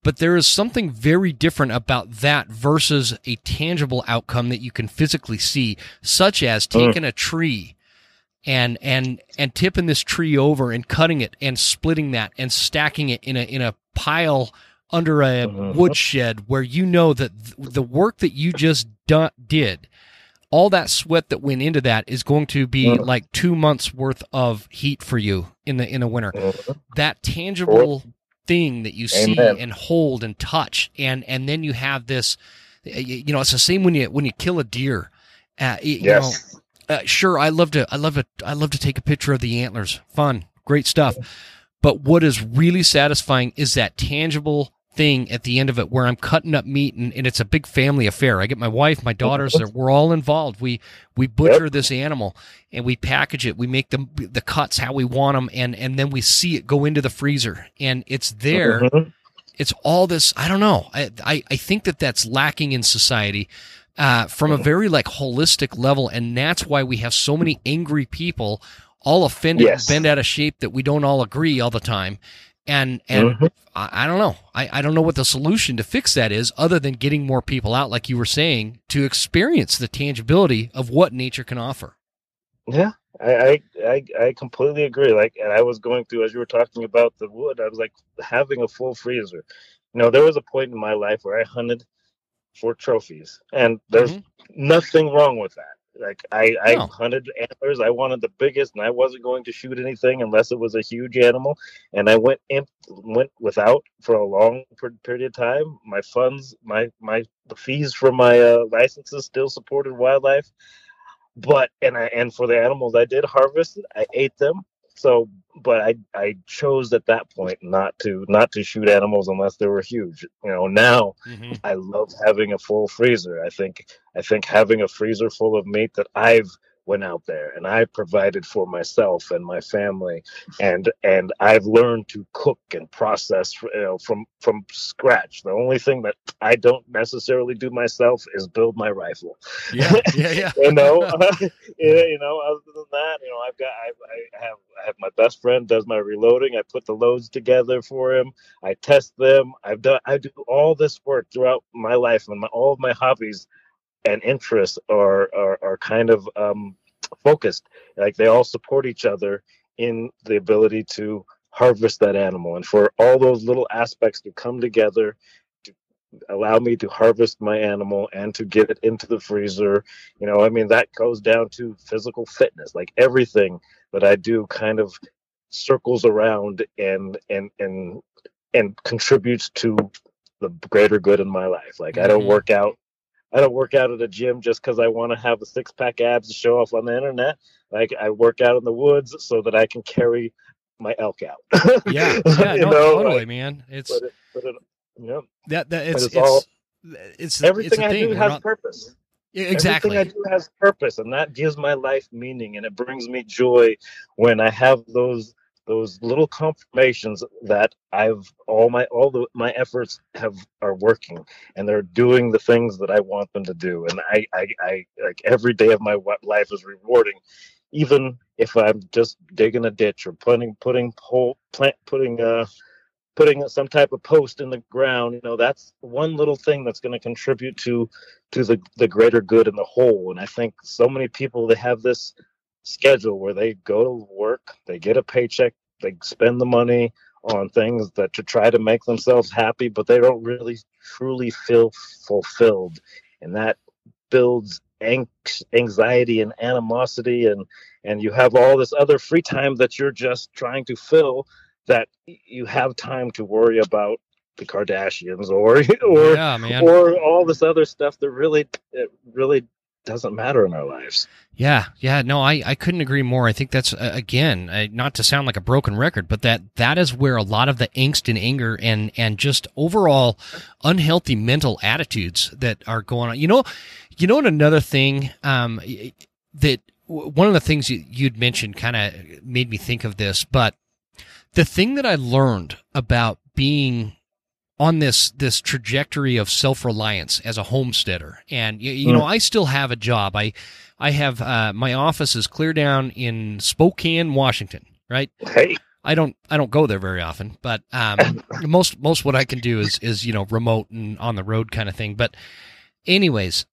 But there is something very different about that versus a tangible outcome that you can physically see, such as taking a tree and and and tipping this tree over and cutting it and splitting that and stacking it in a in a pile under a Mhm. woodshed where you know that th- the work that you just did all that sweat that went into that is going to be Mhm. like 2 months worth of heat for you in the in the winter Mhm. that tangible thing that you see Amen. and hold and touch and and then you have this you know it's the same when you when you kill a deer uh, you know Yes. Uh, sure i love to i love to i love to take a picture of the antlers. Fun great stuff. But what is really satisfying is that tangible thing at the end of it where i'm cutting up meat and, and it's a big family affair. I get my wife my daughters we're all involved. We we butcher this animal and we package it. We make the the cuts how we want them and and then we see it go into the freezer and it's there. Mhm. it's all this i don't know. I i, I think that that's lacking in society uh, from a very like holistic level and that's why we have so many angry people all offended Yes. bent out of shape that we don't all agree all the time and and Mhm. I, I don't know I, I don't know what the solution to fix that is other than getting more people out like you were saying to experience the tangibility of what nature can offer Yeah, I, I I I completely agree. Like, and I was going through as you were talking about the wood. I was like having a full freezer. You know, there was a point in my life where I hunted for trophies, and there's Mhm. nothing wrong with that. Like, I I No. hunted antlers. I wanted the biggest, and I wasn't going to shoot anything unless it was a huge animal. And I went imp, went without for a long per- period of time. My funds, my my the fees for my uh, licenses still supported wildlife but and I and for the animals I did harvest, I ate them. So, but I I chose at that point not to not to shoot animals unless they were huge. You know, now mm-hmm. I love having a full freezer. I think I think having a freezer full of meat that I've went out there and I provided for myself and my family and and I've learned to cook and process you know from from scratch. The only thing that I don't necessarily do myself is build my rifle yeah yeah yeah you know, yeah, you know. Other than that, you know, I've got, I, I have, I have my best friend does my reloading. I put the loads together for him. I test them. I've done, I do all this work throughout my life, and my, all of my hobbies and interests are are, are kind of um, focused. Like they all support each other in the ability to harvest that animal, and for all those little aspects to come together to allow me to harvest my animal and to get it into the freezer you know i mean that goes down to physical fitness like everything that i do kind of circles around and and and and contributes to the greater good in my life like i don't Mhm. work out i don't work out at a gym just because i want to have a six pack abs to show off on the internet. Like i work out in the woods so that i can carry my elk out. Yeah. Yeah no, know totally like, man. It's but it, but it, know, that that it's it's it's all- it's everything it's i thing. do We're has not- purpose. Exactly Everything I do has purpose, and that gives my life meaning, and it brings me joy when I have those those little confirmations that I've all my all the my efforts have are working, and they're doing the things that I want them to do, and I I, I like every day of my life is rewarding, even if I'm just digging a ditch or putting putting pole plant putting uh putting some type of post in the ground you know that's one little thing that's going to contribute to to the the greater good in the whole. And i think so many people they have this schedule where they go to work they get a paycheck they spend the money on things that to try to make themselves happy but they don't really truly feel fulfilled. And that builds anxiety and animosity and and you have all this other free time that you're just trying to fill that you have time to worry about the Kardashians or or yeah or all this other stuff that really it really doesn't matter in our lives. Yeah, yeah, no, I, I couldn't agree more. I think that's uh, again, uh, not to sound like a broken record, but that that is where a lot of the angst and anger and and just overall unhealthy mental attitudes that are going on. You know, you know, what another thing um, that one of the things you, you'd mentioned kind of made me think of this, but the thing that I learned about being on this this trajectory of self reliance as a homesteader, and you, you know Mm. I still have a job. I I have uh, my office is clear down in Spokane, Washington. Right. Hey, I don't I don't go there very often, but um, most most what I can do is is you know remote and on the road kind of thing. But anyways,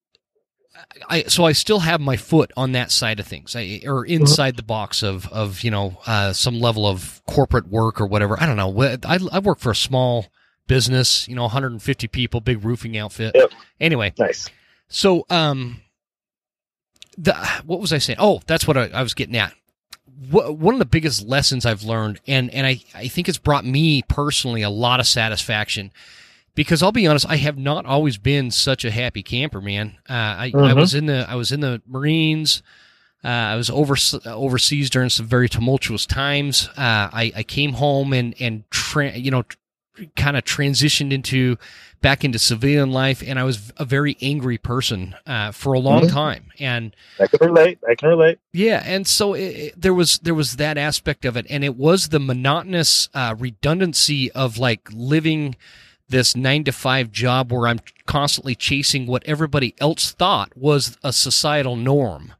I so I still have my foot on that side of things, I, or inside the box of of you know uh, some level of corporate work or whatever. I don't know. I I work for a small business, you know, 150 people, big roofing outfit. Yep. Anyway, nice. so, um, the what was I saying? Oh, that's what I, I was getting at. Wh- One of the biggest lessons I've learned, and and I I think it's brought me personally a lot of satisfaction, because I'll be honest, I have not always been such a happy camper, man. Uh, I I Mhm. was in the I was in the Marines. Uh, I was over, overseas during some very tumultuous times. Uh, I, I came home and and tra- you know kind of transitioned into back into civilian life, and I was a very angry person uh, for a long Mhm. time. And I can relate. I can relate. yeah, and so it, it- there was there was that aspect of it, and it was the monotonous uh, redundancy of like living this nine to five job where I'm constantly chasing what everybody else thought was a societal norm.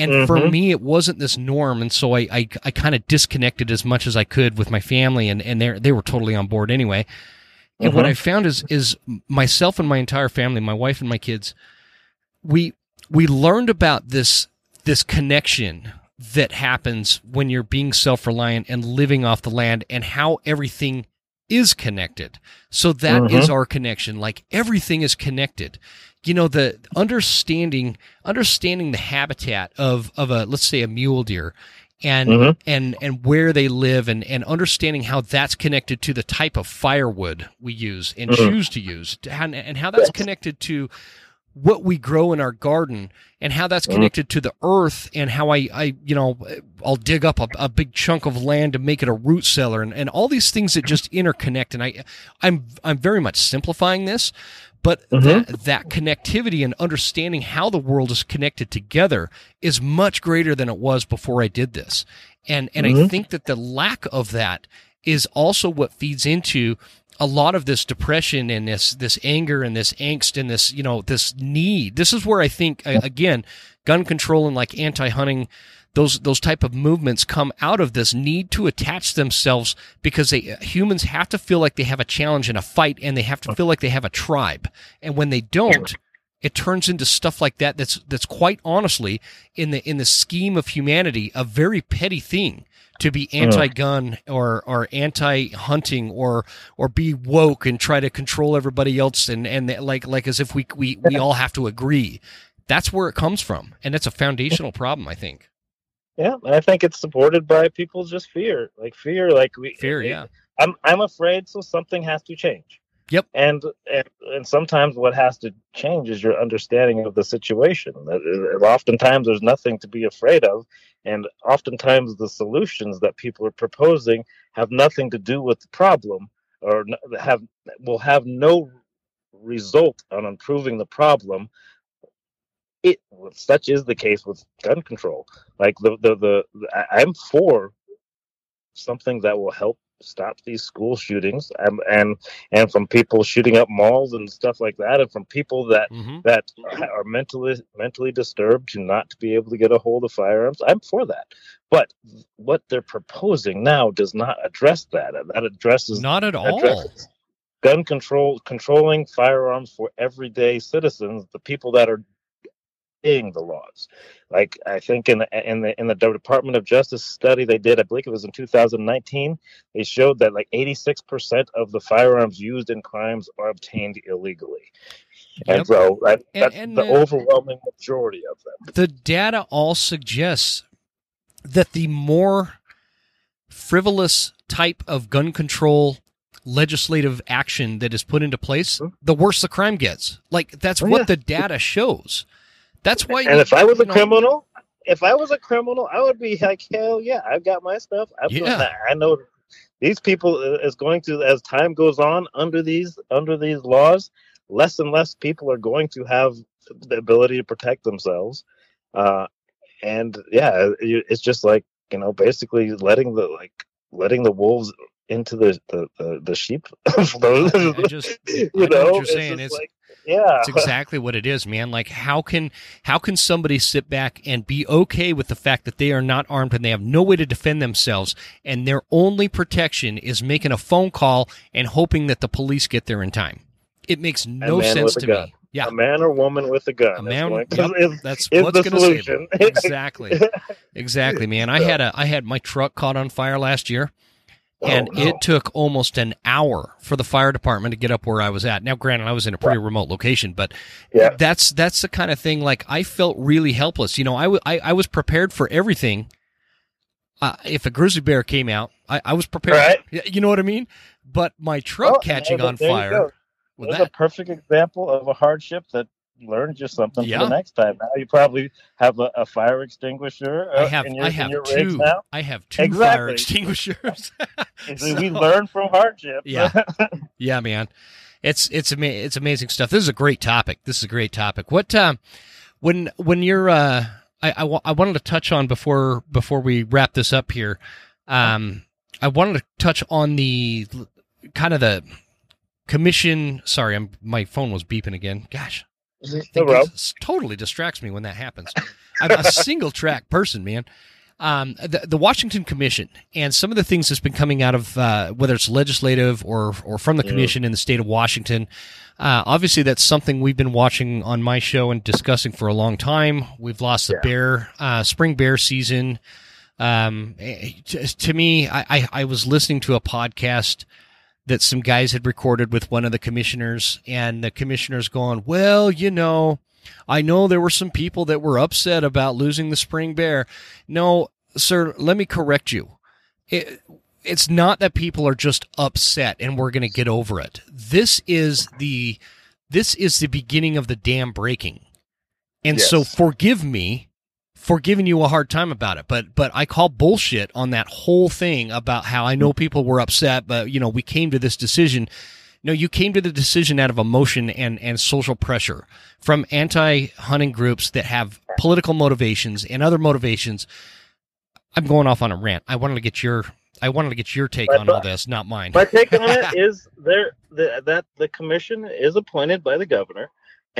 And for Mhm. me, it wasn't this norm, and so I I, I kind of disconnected as much as I could with my family, and and they they were totally on board anyway. And what Mhm. I found is is myself and my entire family, my wife and my kids, we we learned about this this connection that happens when you're being self-reliant and living off the land and how everything is connected. So that is Mhm. our connection. Like everything is connected. You know, the understanding understanding the habitat of of a let's say a mule deer and Mhm. and and where they live and and understanding how that's connected to the type of firewood we use and Mhm. choose to use and, and how that's connected to what we grow in our garden and how that's Mhm. connected to the earth and how I, I you know, I'll dig up a, a big chunk of land to make it a root cellar and, and all these things that just interconnect. And I, I'm, I'm very much simplifying this, but Mhm. that, that connectivity and understanding how the world is connected together is much greater than it was before I did this. And, and I Mhm. think that the lack of that is also what feeds into a lot of this depression and this this anger and this angst and this you know this need this is where i think again gun control and like anti-hunting those those type of movements come out of this need to attach themselves because they uh, humans have to feel like they have a challenge and a fight and they have to feel like they have a tribe. And when they don't it turns into stuff like that that's that's quite honestly in the in the scheme of humanity a very petty thing to be anti-gun or or anti-hunting or or be woke and try to control everybody else and and like like as if we we we all have to agree. That's where it comes from. And it's a foundational problem i think Yeah, and I think it's supported by people's just fear, like fear, like we fear it- yeah I'm I'm afraid, so something has to change. Yep. And and, and sometimes what has to change is your understanding of the situation. That- uh, Oftentimes there's nothing to be afraid of, and oftentimes the solutions that people are proposing have nothing to do with the problem, or have will have no result on improving the problem. It such is the case with gun control. Like the the the, I- I'm for something that will help stop these school shootings and and and from people shooting up malls and stuff like that and from people that hmm that are mentally mentally disturbed to not to be able to get a hold of firearms i'm for that. But what they're proposing now does not address that. And that addresses not at all. gun control controlling firearms for everyday citizens the people that are obeying the laws like i think in the in the in the department of justice study they did i believe it was in 2019 they showed that like 86% of the firearms used in crimes are obtained illegally Yep. and so that, And- that's and, the overwhelming majority of them the data all suggests that the more frivolous type of gun control legislative action that is put into place, Hmm. the worse the crime gets. Like that's Oh, what yeah. the data shows. That's why. and if i was a know, criminal if i was a criminal i would be like hell yeah i've got my stuff I've Yeah. i know these people uh, is going to as time goes on under these under these laws less and less people are going to have the ability to protect themselves uh and yeah it's just like you know basically letting the like letting the wolves into the the, the, the sheep just you know, know, what you're saying it's, like, yeah it's exactly what it is man like how can how can somebody sit back and be okay with the fact that they are not armed and they have no way to defend themselves and their only protection is making a phone call and hoping that the police get there in time it makes no sense to me yeah, a man or woman with a gun. A man. Yep, is, that's is what's going to save them. Exactly. exactly, man. I had a I had my truck caught on fire last year, and oh, no. it took almost an hour for the fire department to get up where I was at. Now, granted, I was in a pretty remote location, but yeah. that's that's the kind of thing. Like I felt really helpless. You know, I, w- I, I was prepared for everything. Uh, if a grizzly bear came out, I, I was prepared. Right. You know what I mean? But my truck oh, catching on fire well, that, a perfect example of a hardship that learns you something yeah. for the next time. Now you probably have a, a fire extinguisher. Uh, I have, your, I have two. Now. I have two exactly. fire extinguishers. so, we learn from hardship. yeah, yeah, man. It's it's ama- it's amazing stuff. This is a great topic. This is a great topic. What um, when when you're uh, I, I, w- I wanted to touch on before before we wrap this up here. Um, I wanted to touch on the kind of the commission. Sorry, I'm my phone was beeping again. Gosh, no totally distracts me when that happens. I'm a single track person, man. Um, the, the, Washington Commission and some of the things that's been coming out of uh, whether it's legislative or or from the commission in the state of Washington. Uh, obviously, that's something we've been watching on my show and discussing for a long time. We've lost the yeah. bear uh, spring bear season. Um, eh, to, to me, I, I, I was listening to a podcast that some guys had recorded with one of the commissioners, and the commissioner's going, Well, you know, I know there were some people that were upset about losing the spring bear. No, sir, let me correct you. It, it's not that people are just upset and we're going to get over it. This is the this is the beginning of the dam breaking. And yes. so forgive me for giving you a hard time about it. But but I call bullshit on that whole thing about how I know people were upset, but you know we came to this decision. No, you came to the decision out of emotion and, and social pressure from anti hunting groups that have political motivations and other motivations. I'm going off on a rant. I wanted to get your I wanted to get your take on all this, not mine. My take on it is there the, that the commission is appointed by the governor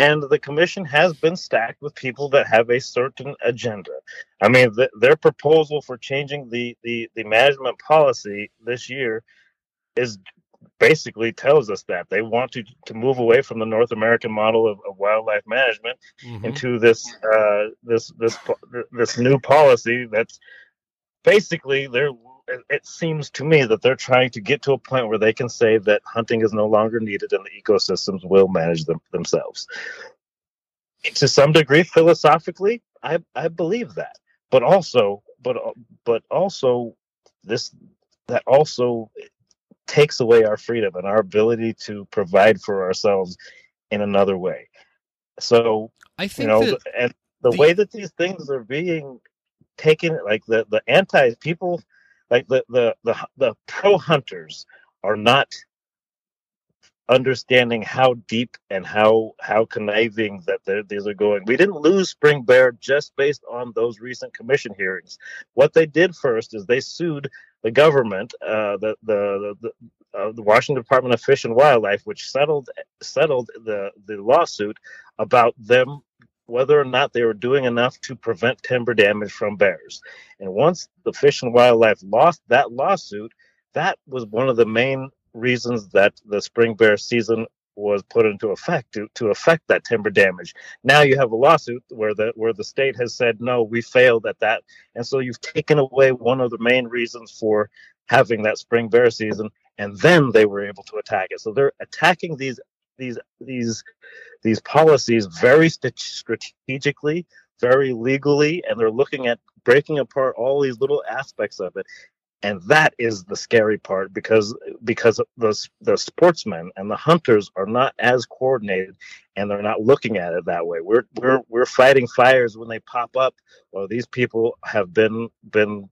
and the commission has been stacked with people that have a certain agenda. I mean, the, their proposal for changing the, the, the management policy this year is basically tells us that they want to, to move away from the North American model of, of wildlife management mm-hmm. into this uh, this this this new policy that's basically they're it seems to me that they're trying to get to a point where they can say that hunting is no longer needed and the ecosystems will manage them themselves. To some degree, philosophically, I I believe that, but also, but but also, this that also takes away our freedom and our ability to provide for ourselves in another way. So I think you know, and the, the way that these things are being taken, like the the anti people like the the the, the pro hunters are not understanding how deep and how how conniving that these are going. We didn't lose Spring Bear just based on those recent commission hearings. What they did first is they sued the government, uh, the the the, uh, the Washington Department of Fish and Wildlife, which settled settled the the lawsuit about them whether or not they were doing enough to prevent timber damage from bears. And once the Fish and Wildlife lost that lawsuit, that was one of the main reasons that the spring bear season was put into effect to, to affect that timber damage. Now you have a lawsuit where the where the state has said no, we failed at that, and so you've taken away one of the main reasons for having that spring bear season, and then they were able to attack it. So they're attacking these these these these policies very strategically, very legally, and they're looking at breaking apart all these little aspects of it. And that is the scary part because because the the sportsmen and the hunters are not as coordinated and they're not looking at it that way. We're we're we're fighting fires when they pop up. Well, these people have been been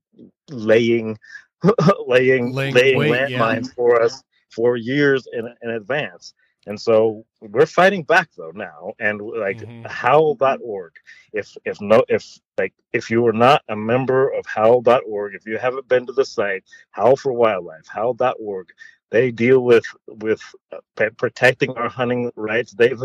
laying laying laying, laying landmines yeah. for us for years in, in advance And so we're fighting back though now, and like mm-hmm. howl.org. If if no if like if you are not a member of howl.org, if you haven't been to the site, Howl for Wildlife, howl.org, they deal with with uh, protecting our hunting rights. They've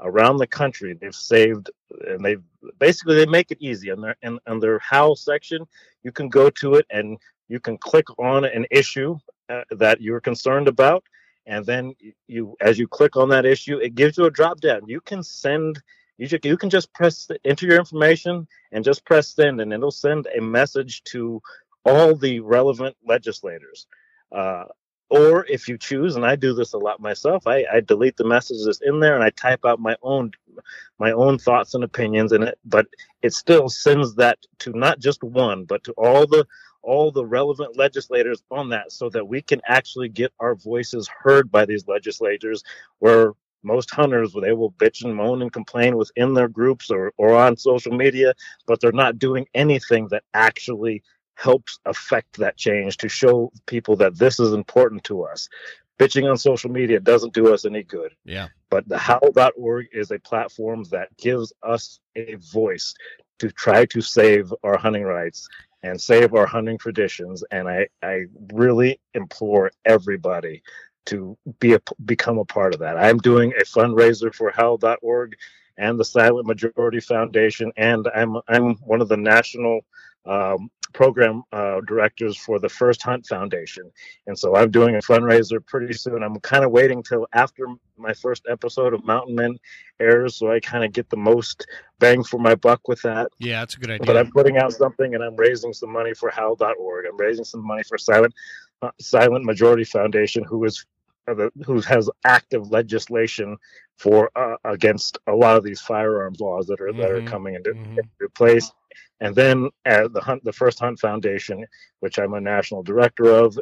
around the country they've saved and they've basically they make it easy on their on their howl section you can go to it and you can click on an issue uh, that you're concerned about and then you as you click on that issue it gives you a drop down. You can send you, just, you can just press enter your information and just press send and it'll send a message to all the relevant legislators. Uh, or if you choose and i do this a lot myself I, I delete the messages in there and i type out my own my own thoughts and opinions in it but it still sends that to not just one but to all the all the relevant legislators on that so that we can actually get our voices heard by these legislators where most hunters they will bitch and moan and complain within their groups or, or on social media but they're not doing anything that actually helps affect that change to show people that this is important to us. Bitching on social media doesn't do us any good. Yeah. But the howl.org is a platform that gives us a voice to try to save our hunting rights and save our hunting traditions. And I, I really implore everybody to be a, become a part of that. I'm doing a fundraiser for Howl.org and the Silent Majority Foundation, and I'm I'm one of the national um, program uh, directors for the First Hunt Foundation. And so I'm doing a fundraiser pretty soon. I'm kind of waiting till after my first episode of Mountain Men airs so I kind of get the most bang for my buck with that. Yeah, that's a good idea. But I'm putting out something and I'm raising some money for howl.org. I'm raising some money for Silent uh, Silent Majority Foundation who is uh, who has active legislation for uh, against a lot of these firearms laws that are mm-hmm. that are mm-hmm. coming into, mm-hmm. into place and then at the hunt the first hunt foundation which i'm a national director of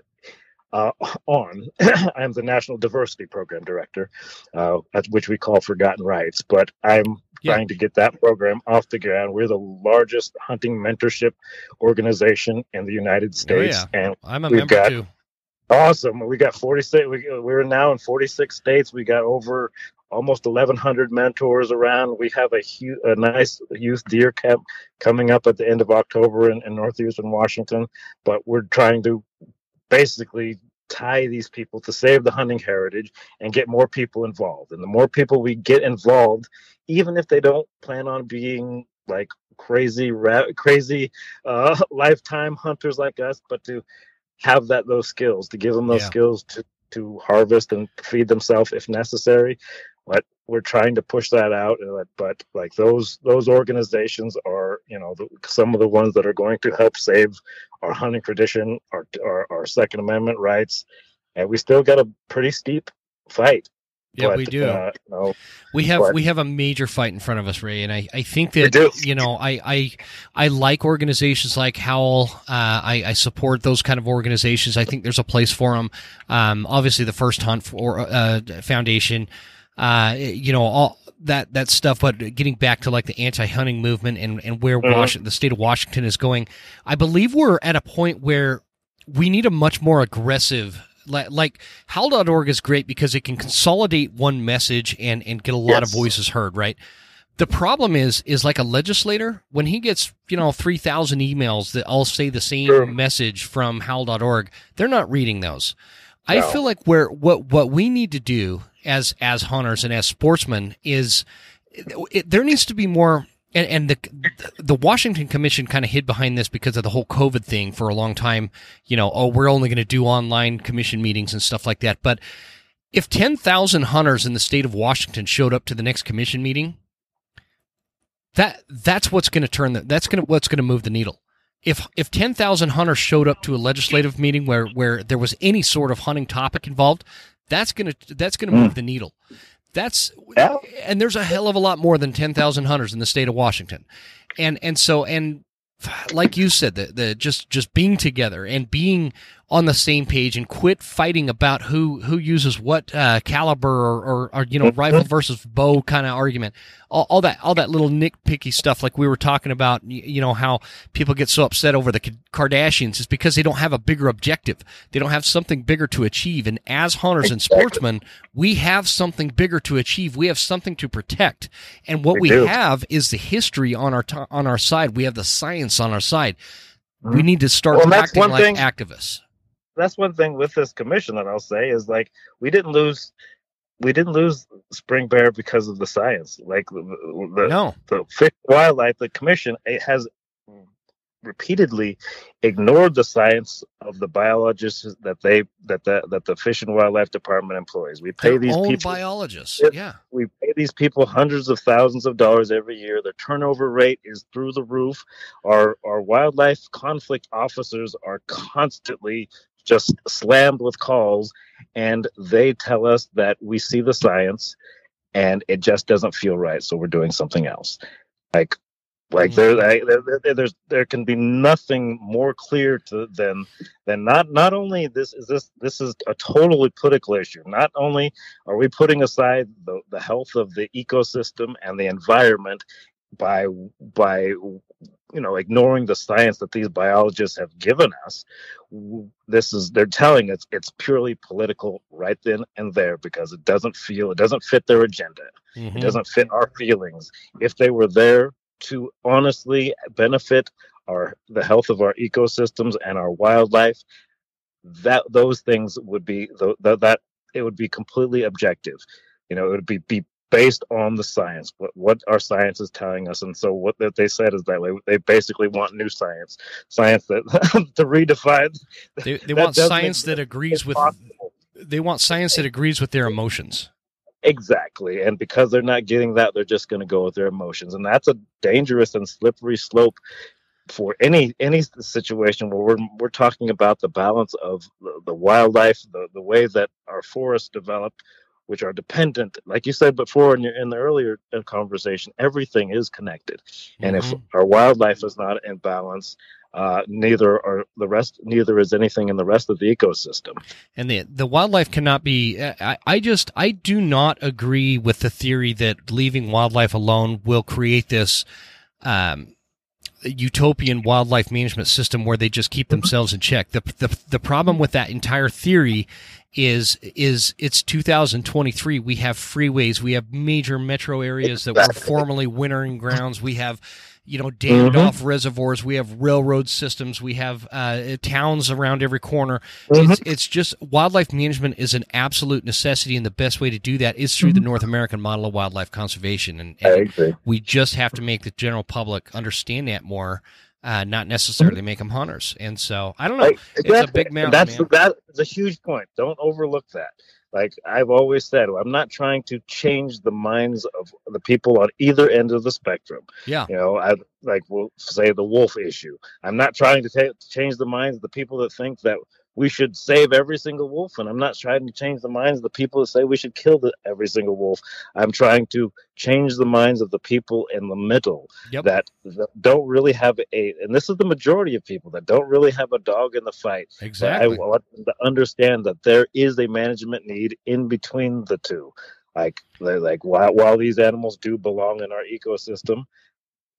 uh, on i'm the national diversity program director uh, which we call forgotten rights but i'm yeah. trying to get that program off the ground we're the largest hunting mentorship organization in the united oh, states oh, yeah. and i'm a member got, too Awesome. We got 46. We, we're now in 46 states. We got over almost 1,100 mentors around. We have a, hu- a nice youth deer camp coming up at the end of October in, in northeastern Washington. But we're trying to basically tie these people to save the hunting heritage and get more people involved. And the more people we get involved, even if they don't plan on being like crazy, ra- crazy uh, lifetime hunters like us, but to have that those skills to give them those yeah. skills to to harvest and feed themselves if necessary but we're trying to push that out but like those those organizations are you know the, some of the ones that are going to help save our hunting tradition our, our, our second amendment rights and we still got a pretty steep fight yeah, but, we do. Uh, no, we have but, we have a major fight in front of us, Ray, and I, I think that you know I, I I like organizations like Howl. Uh, I, I support those kind of organizations. I think there's a place for them. Um, obviously, the First Hunt for, uh, Foundation, uh, you know all that that stuff. But getting back to like the anti-hunting movement and and where mm-hmm. Washington, the state of Washington is going, I believe we're at a point where we need a much more aggressive like howl.org is great because it can consolidate one message and, and get a lot yes. of voices heard, right? The problem is, is like a legislator, when he gets, you know, 3,000 emails that all say the same sure. message from howl.org, they're not reading those. No. I feel like where, what, what we need to do as, as hunters and as sportsmen is it, there needs to be more and, and the the Washington Commission kind of hid behind this because of the whole COVID thing for a long time. You know, oh, we're only going to do online commission meetings and stuff like that. But if ten thousand hunters in the state of Washington showed up to the next commission meeting, that that's what's going to turn the, that's going to what's going to move the needle. If if ten thousand hunters showed up to a legislative meeting where where there was any sort of hunting topic involved, that's going to that's going to move mm. the needle. That's yeah. and there's a hell of a lot more than 10,000 hunters in the state of Washington. And and so and like you said the the just just being together and being on the same page and quit fighting about who who uses what uh, caliber or, or, or you know Mm-hmm. rifle versus bow kind of argument. All, all that all that little nitpicky stuff like we were talking about. You, know how people get so upset over the Kardashians is because they don't have a bigger objective. They don't have something bigger to achieve. And as hunters and sportsmen, we have something bigger to achieve. We have something to protect. And what we, We have is the history on our t- on our side. We have the science on our side. We Mhm. need to start Well, acting like thing- activists. That's one thing with this commission that I'll say is like we didn't lose we didn't lose spring bear because of the science. Like the the, No. the fish and wildlife the commission it has repeatedly ignored the science of the biologists that they that the that the fish and wildlife department employs. We pay Their these people biologists. Yeah. we pay these people hundreds of thousands of dollars every year. Their turnover rate is through the roof. Our our wildlife conflict officers are constantly just slammed with calls, and they tell us that we see the science, and it just doesn't feel right. So we're doing something else. Like, like mm. there, I, there, there's there can be nothing more clear to than than not not only this is this this is a totally political issue. Not only are we putting aside the, the health of the ecosystem and the environment by by you know ignoring the science that these biologists have given us this is they're telling us it's purely political right then and there because it doesn't feel it doesn't fit their agenda. Mhm. it doesn't fit our feelings. If they were there to honestly benefit our the health of our ecosystems and our wildlife that those things would be th- th- that it would be completely objective. You know it would be, be based on the science what, what our science is telling us and so what that they said is that they, they basically want new science science that to redefine They, they want science that agrees with possible. they want science that agrees with their emotions. Exactly. And because they're not getting that, they're just going to go with their emotions. And that's a dangerous and slippery slope for any any situation where we're we're talking about the balance of the, the wildlife, the, the way that our forests develop, which are dependent, like you said before in your in the earlier uh, conversation, everything is connected. And if Mhm. our wildlife is not in balance, uh, neither are the rest. Neither is anything in the rest of the ecosystem. and the the wildlife cannot be I, I just i do not agree with the theory that leaving wildlife alone will create this um utopian wildlife management system where they just keep mm-hmm. themselves in check. The the, the problem with that entire theory is is it's 2023 we have freeways. We have major metro areas that were formerly wintering grounds. We have you know dammed Mhm. off reservoirs we have railroad systems we have uh, towns around every corner Mm-hmm. it's, it's just wildlife management is an absolute necessity, and the best way to do that is through the North American model of wildlife conservation. And, Mm-hmm. And we just have to make the general public understand that more, uh, not necessarily make them hunters. And so I don't know. Like, It's a big mountain, That's man. that is a huge point. Don't overlook that. Like I've always said, I'm not trying to change the minds of the people on either end of the spectrum. Yeah. You know, I like we'll say the wolf issue. I'm not trying to ta- change the minds of the people that think that we should save every single wolf, and I'm not trying to change the minds of the people that say we should kill the, every single wolf. I'm trying to change the minds of the people in the middle Yep. that, that don't really have a, and this is the majority of people that don't really have a dog in the fight. Exactly. I want them to understand that there is a management need in between the two. Like, like while while these animals do belong in our ecosystem,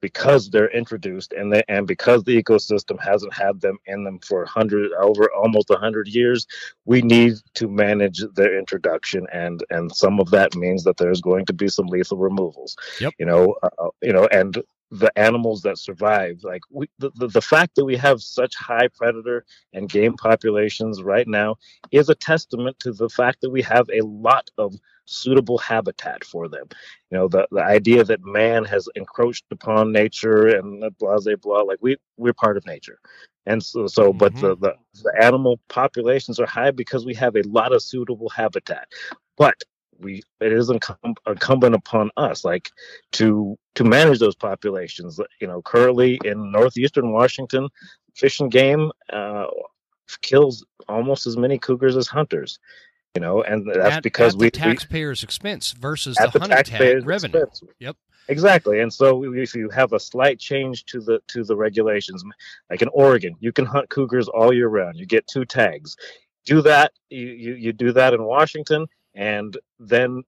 because they're introduced and they and because the ecosystem hasn't had them in them for a hundred over almost a hundred years, we need to manage their introduction and and some of that means that there's going to be some lethal removals. Yep. You know, uh, you know, and the animals that survive, like we, the, the the fact that we have such high predator and game populations right now is a testament to the fact that we have a lot of suitable habitat for them. You know, the, the idea that man has encroached upon nature and blah blah blah, like we we're part of nature. And so, so but the, the the animal populations are high because we have a lot of suitable habitat. But we it is incum- incumbent upon us like to to manage those populations you know currently in northeastern washington fish and game uh, kills almost as many cougars as hunters you know and that's At- because at we, the we taxpayers' expense versus at the the hunting taxpayers tax revenue. expense. Yep. Exactly, and so if you have a slight change to the to the regulations, like in Oregon, you can hunt cougars all year round. You get two tags. Do that. You you, you do that in Washington, and then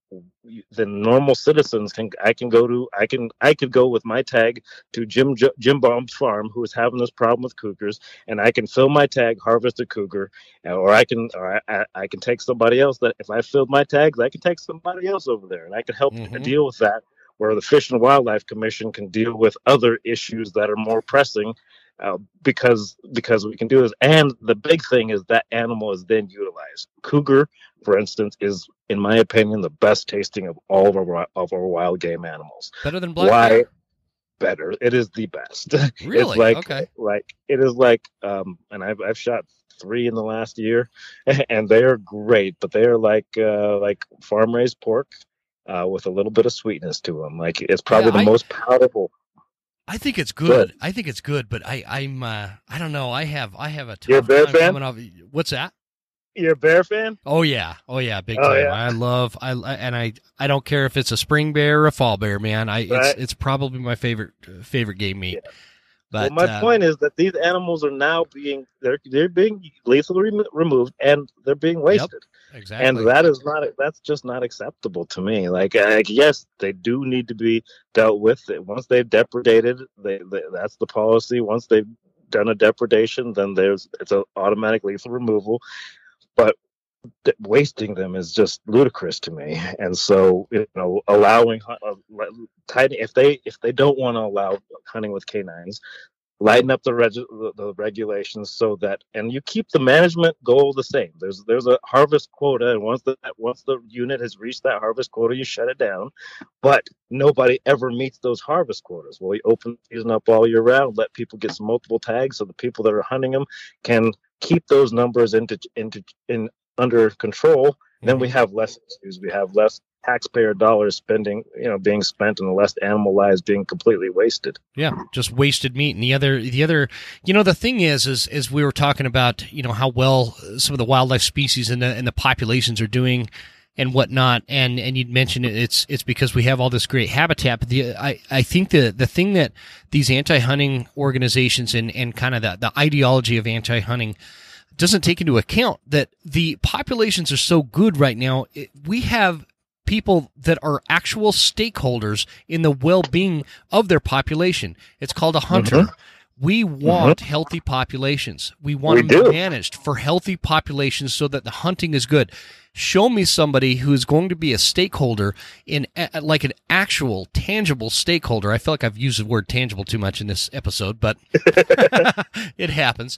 the normal citizens can I can go to I can I could go with my tag to Jim Jim Baum's farm who is having this problem with cougars and I can fill my tag harvest a cougar or I can or I, I can take somebody else that if I filled my tags I can take somebody else over there and I can help mm-hmm. deal with that where the Fish and Wildlife Commission can deal with other issues that are more pressing uh, because because we can do this. And the big thing is that animal is then utilized. Cougar, for instance, is in my opinion the best tasting of all of our of our wild game animals. Better than black. Why? Bear? Better. It is the best. Really? it's like okay. like it is like um and I've I've shot three in the last year and they are great but they are like uh like farm raised pork uh, with a little bit of sweetness to them. Like it's probably yeah, the I, most palatable. I think it's good. I think it's good, but I I'm uh, I don't know. I have I have a tough You're a coming off. What's that? You're a bear fan? Oh yeah, oh yeah, big oh, time. Yeah. I love I and I I don't care if it's a spring bear or a fall bear, man. I right. it's it's probably my favorite favorite game meat. Yeah. But well, my uh, point is that these animals are now being they're they're being lethally removed and they're being wasted. Yep, exactly. And that is not that's just not acceptable to me. Like, like yes, they do need to be dealt with. Once they've depredated, they, they that's the policy. Once they've done a depredation, then there's it's an automatic lethal removal. But wasting them is just ludicrous to me. And so you know allowing uh, tiny if they if they don't want to allow hunting with canines lighten up the, reg- the, the regulations so that and you keep the management goal the same. There's there's a harvest quota and once the once the unit has reached that harvest quota you shut it down. But nobody ever meets those harvest quotas. Well you open season up all year round let people get some multiple tags so the people that are hunting them can keep those numbers into into in under control, mm-hmm. then we mm-hmm. have less issues. We have less taxpayer dollars spending, you know, being spent and less animal lives being completely wasted. Yeah, just wasted meat. And the other, the other, you know, the thing is, is, is we were talking about, you know, how well some of the wildlife species and the and the populations are doing and whatnot. And and you'd mentioned it, it's it's because we have all this great habitat. But the I, I think the the thing that these anti hunting organizations and and kind of the the ideology of anti hunting doesn't take into account that the populations are so good right now. It, we have people that are actual stakeholders in the well-being of their population. It's called a hunter. Mm-hmm. We want mm-hmm. healthy populations. We want we them do. managed for healthy populations so that the hunting is good. Show me somebody who is going to be a stakeholder in like an actual tangible stakeholder. I feel like I've used the word tangible too much in this episode, but it happens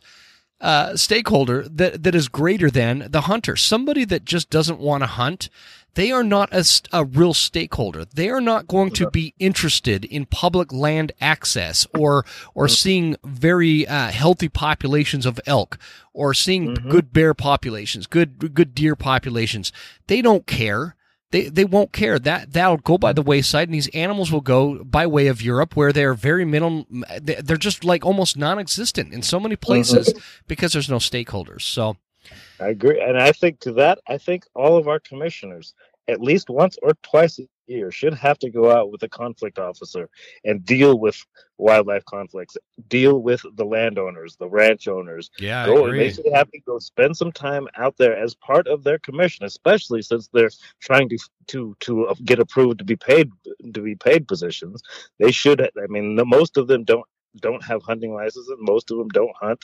uh, stakeholder that, that is greater than the hunter. Somebody that just doesn't want to hunt, they are not a, a real stakeholder. They are not going to be interested in public land access or or mm-hmm. seeing very uh, healthy populations of elk or seeing mm-hmm. good bear populations, good good deer populations. They don't care they they won't care that that'll go by the wayside and these animals will go by way of Europe where they're very minimal they're just like almost non-existent in so many places mm-hmm. because there's no stakeholders so I agree and I think to that I think all of our commissioners at least once or twice a year should have to go out with a conflict officer and deal with wildlife conflicts, deal with the landowners, the ranch owners. Yeah, go, I agree. They should have to go spend some time out there as part of their commission, especially since they're trying to to to get approved to be paid to be paid positions. They should. I mean, the, most of them don't don't have hunting licenses. Most of them don't hunt.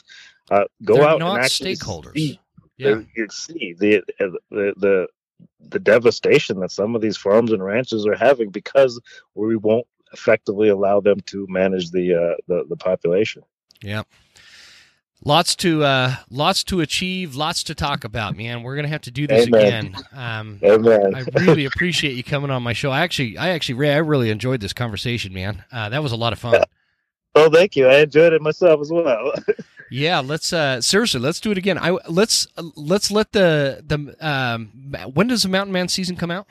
Uh, go they're out not and actually stakeholders. See, yeah. you see the, the the the devastation that some of these farms and ranches are having because we won't effectively allow them to manage the uh, the, the population. Yeah. Lots to uh, lots to achieve, lots to talk about, man. We're gonna have to do this Amen. again. Um, Amen. I really appreciate you coming on my show. I actually, I actually, I really enjoyed this conversation, man. Uh, that was a lot of fun. Oh, thank you. I enjoyed it myself as well. Yeah, let's uh seriously, let's do it again. I let's let's let the the um when does the Mountain Men season come out?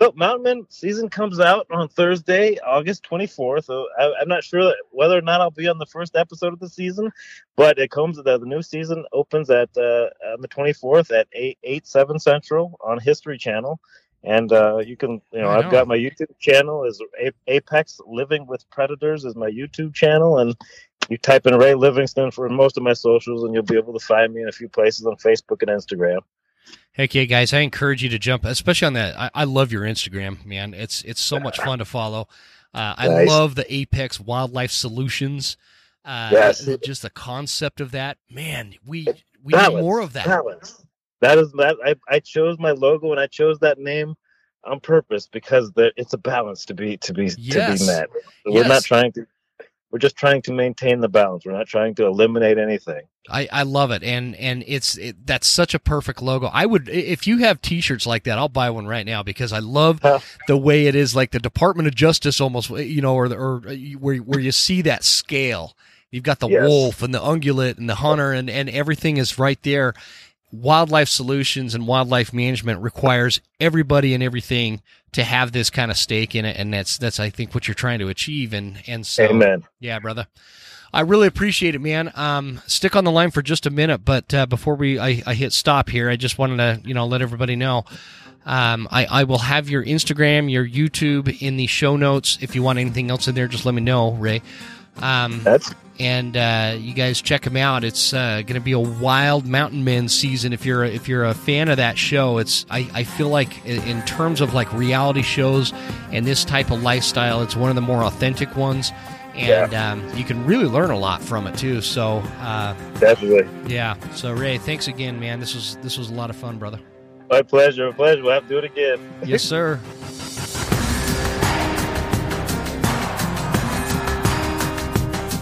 So Mountain Men season comes out on Thursday, August 24th. So I, am not sure whether or not I'll be on the first episode of the season, but it comes the, the new season opens at uh, on the 24th at 8 8 7 Central on History Channel. And uh, you can, you know, I've got my YouTube channel is Apex Living with Predators is my YouTube channel, and you type in Ray Livingston for most of my socials, and you'll be able to find me in a few places on Facebook and Instagram. Heck yeah, guys! I encourage you to jump, especially on that. I, I love your Instagram, man. It's it's so much fun to follow. Uh, I Nice. love the Apex Wildlife Solutions. Uh, Yes. just the concept of that, man. We we Balance, need more of that. Balance. That is that. I, I chose my logo and I chose that name on purpose because the, it's a balance to be to be to be met. We're Yes. not trying to. We're just trying to maintain the balance. We're not trying to eliminate anything. I, I love it, and and it's it, that's such a perfect logo. I would if you have T-shirts like that, I'll buy one right now because I love the way it is, like the Department of Justice, almost you know, or the, or uh, where where you see that scale. You've got the Yes. wolf and the ungulate and the hunter, and and everything is right there. Wildlife solutions and wildlife management requires everybody and everything to have this kind of stake in it, and that's that's I think what you're trying to achieve, and and so Amen. yeah, brother. I really appreciate it, man. Um, stick on the line for just a minute, but uh, before we I, I hit stop here, I just wanted to you know let everybody know. Um, I, I will have your Instagram, your YouTube in the show notes. If you want anything else in there, just let me know, Ray. Um, That's and uh, you guys check them out. It's uh, going to be a wild mountain men season. If you're a, if you're a fan of that show, it's I, I feel like in, terms of like reality shows and this type of lifestyle, it's one of the more authentic ones, and um, you can really learn a lot from it too. So uh, definitely yeah. So Ray, thanks again, man. This was this was a lot of fun, brother. my pleasure. My pleasure. We'll have to do it again. Yes, sir.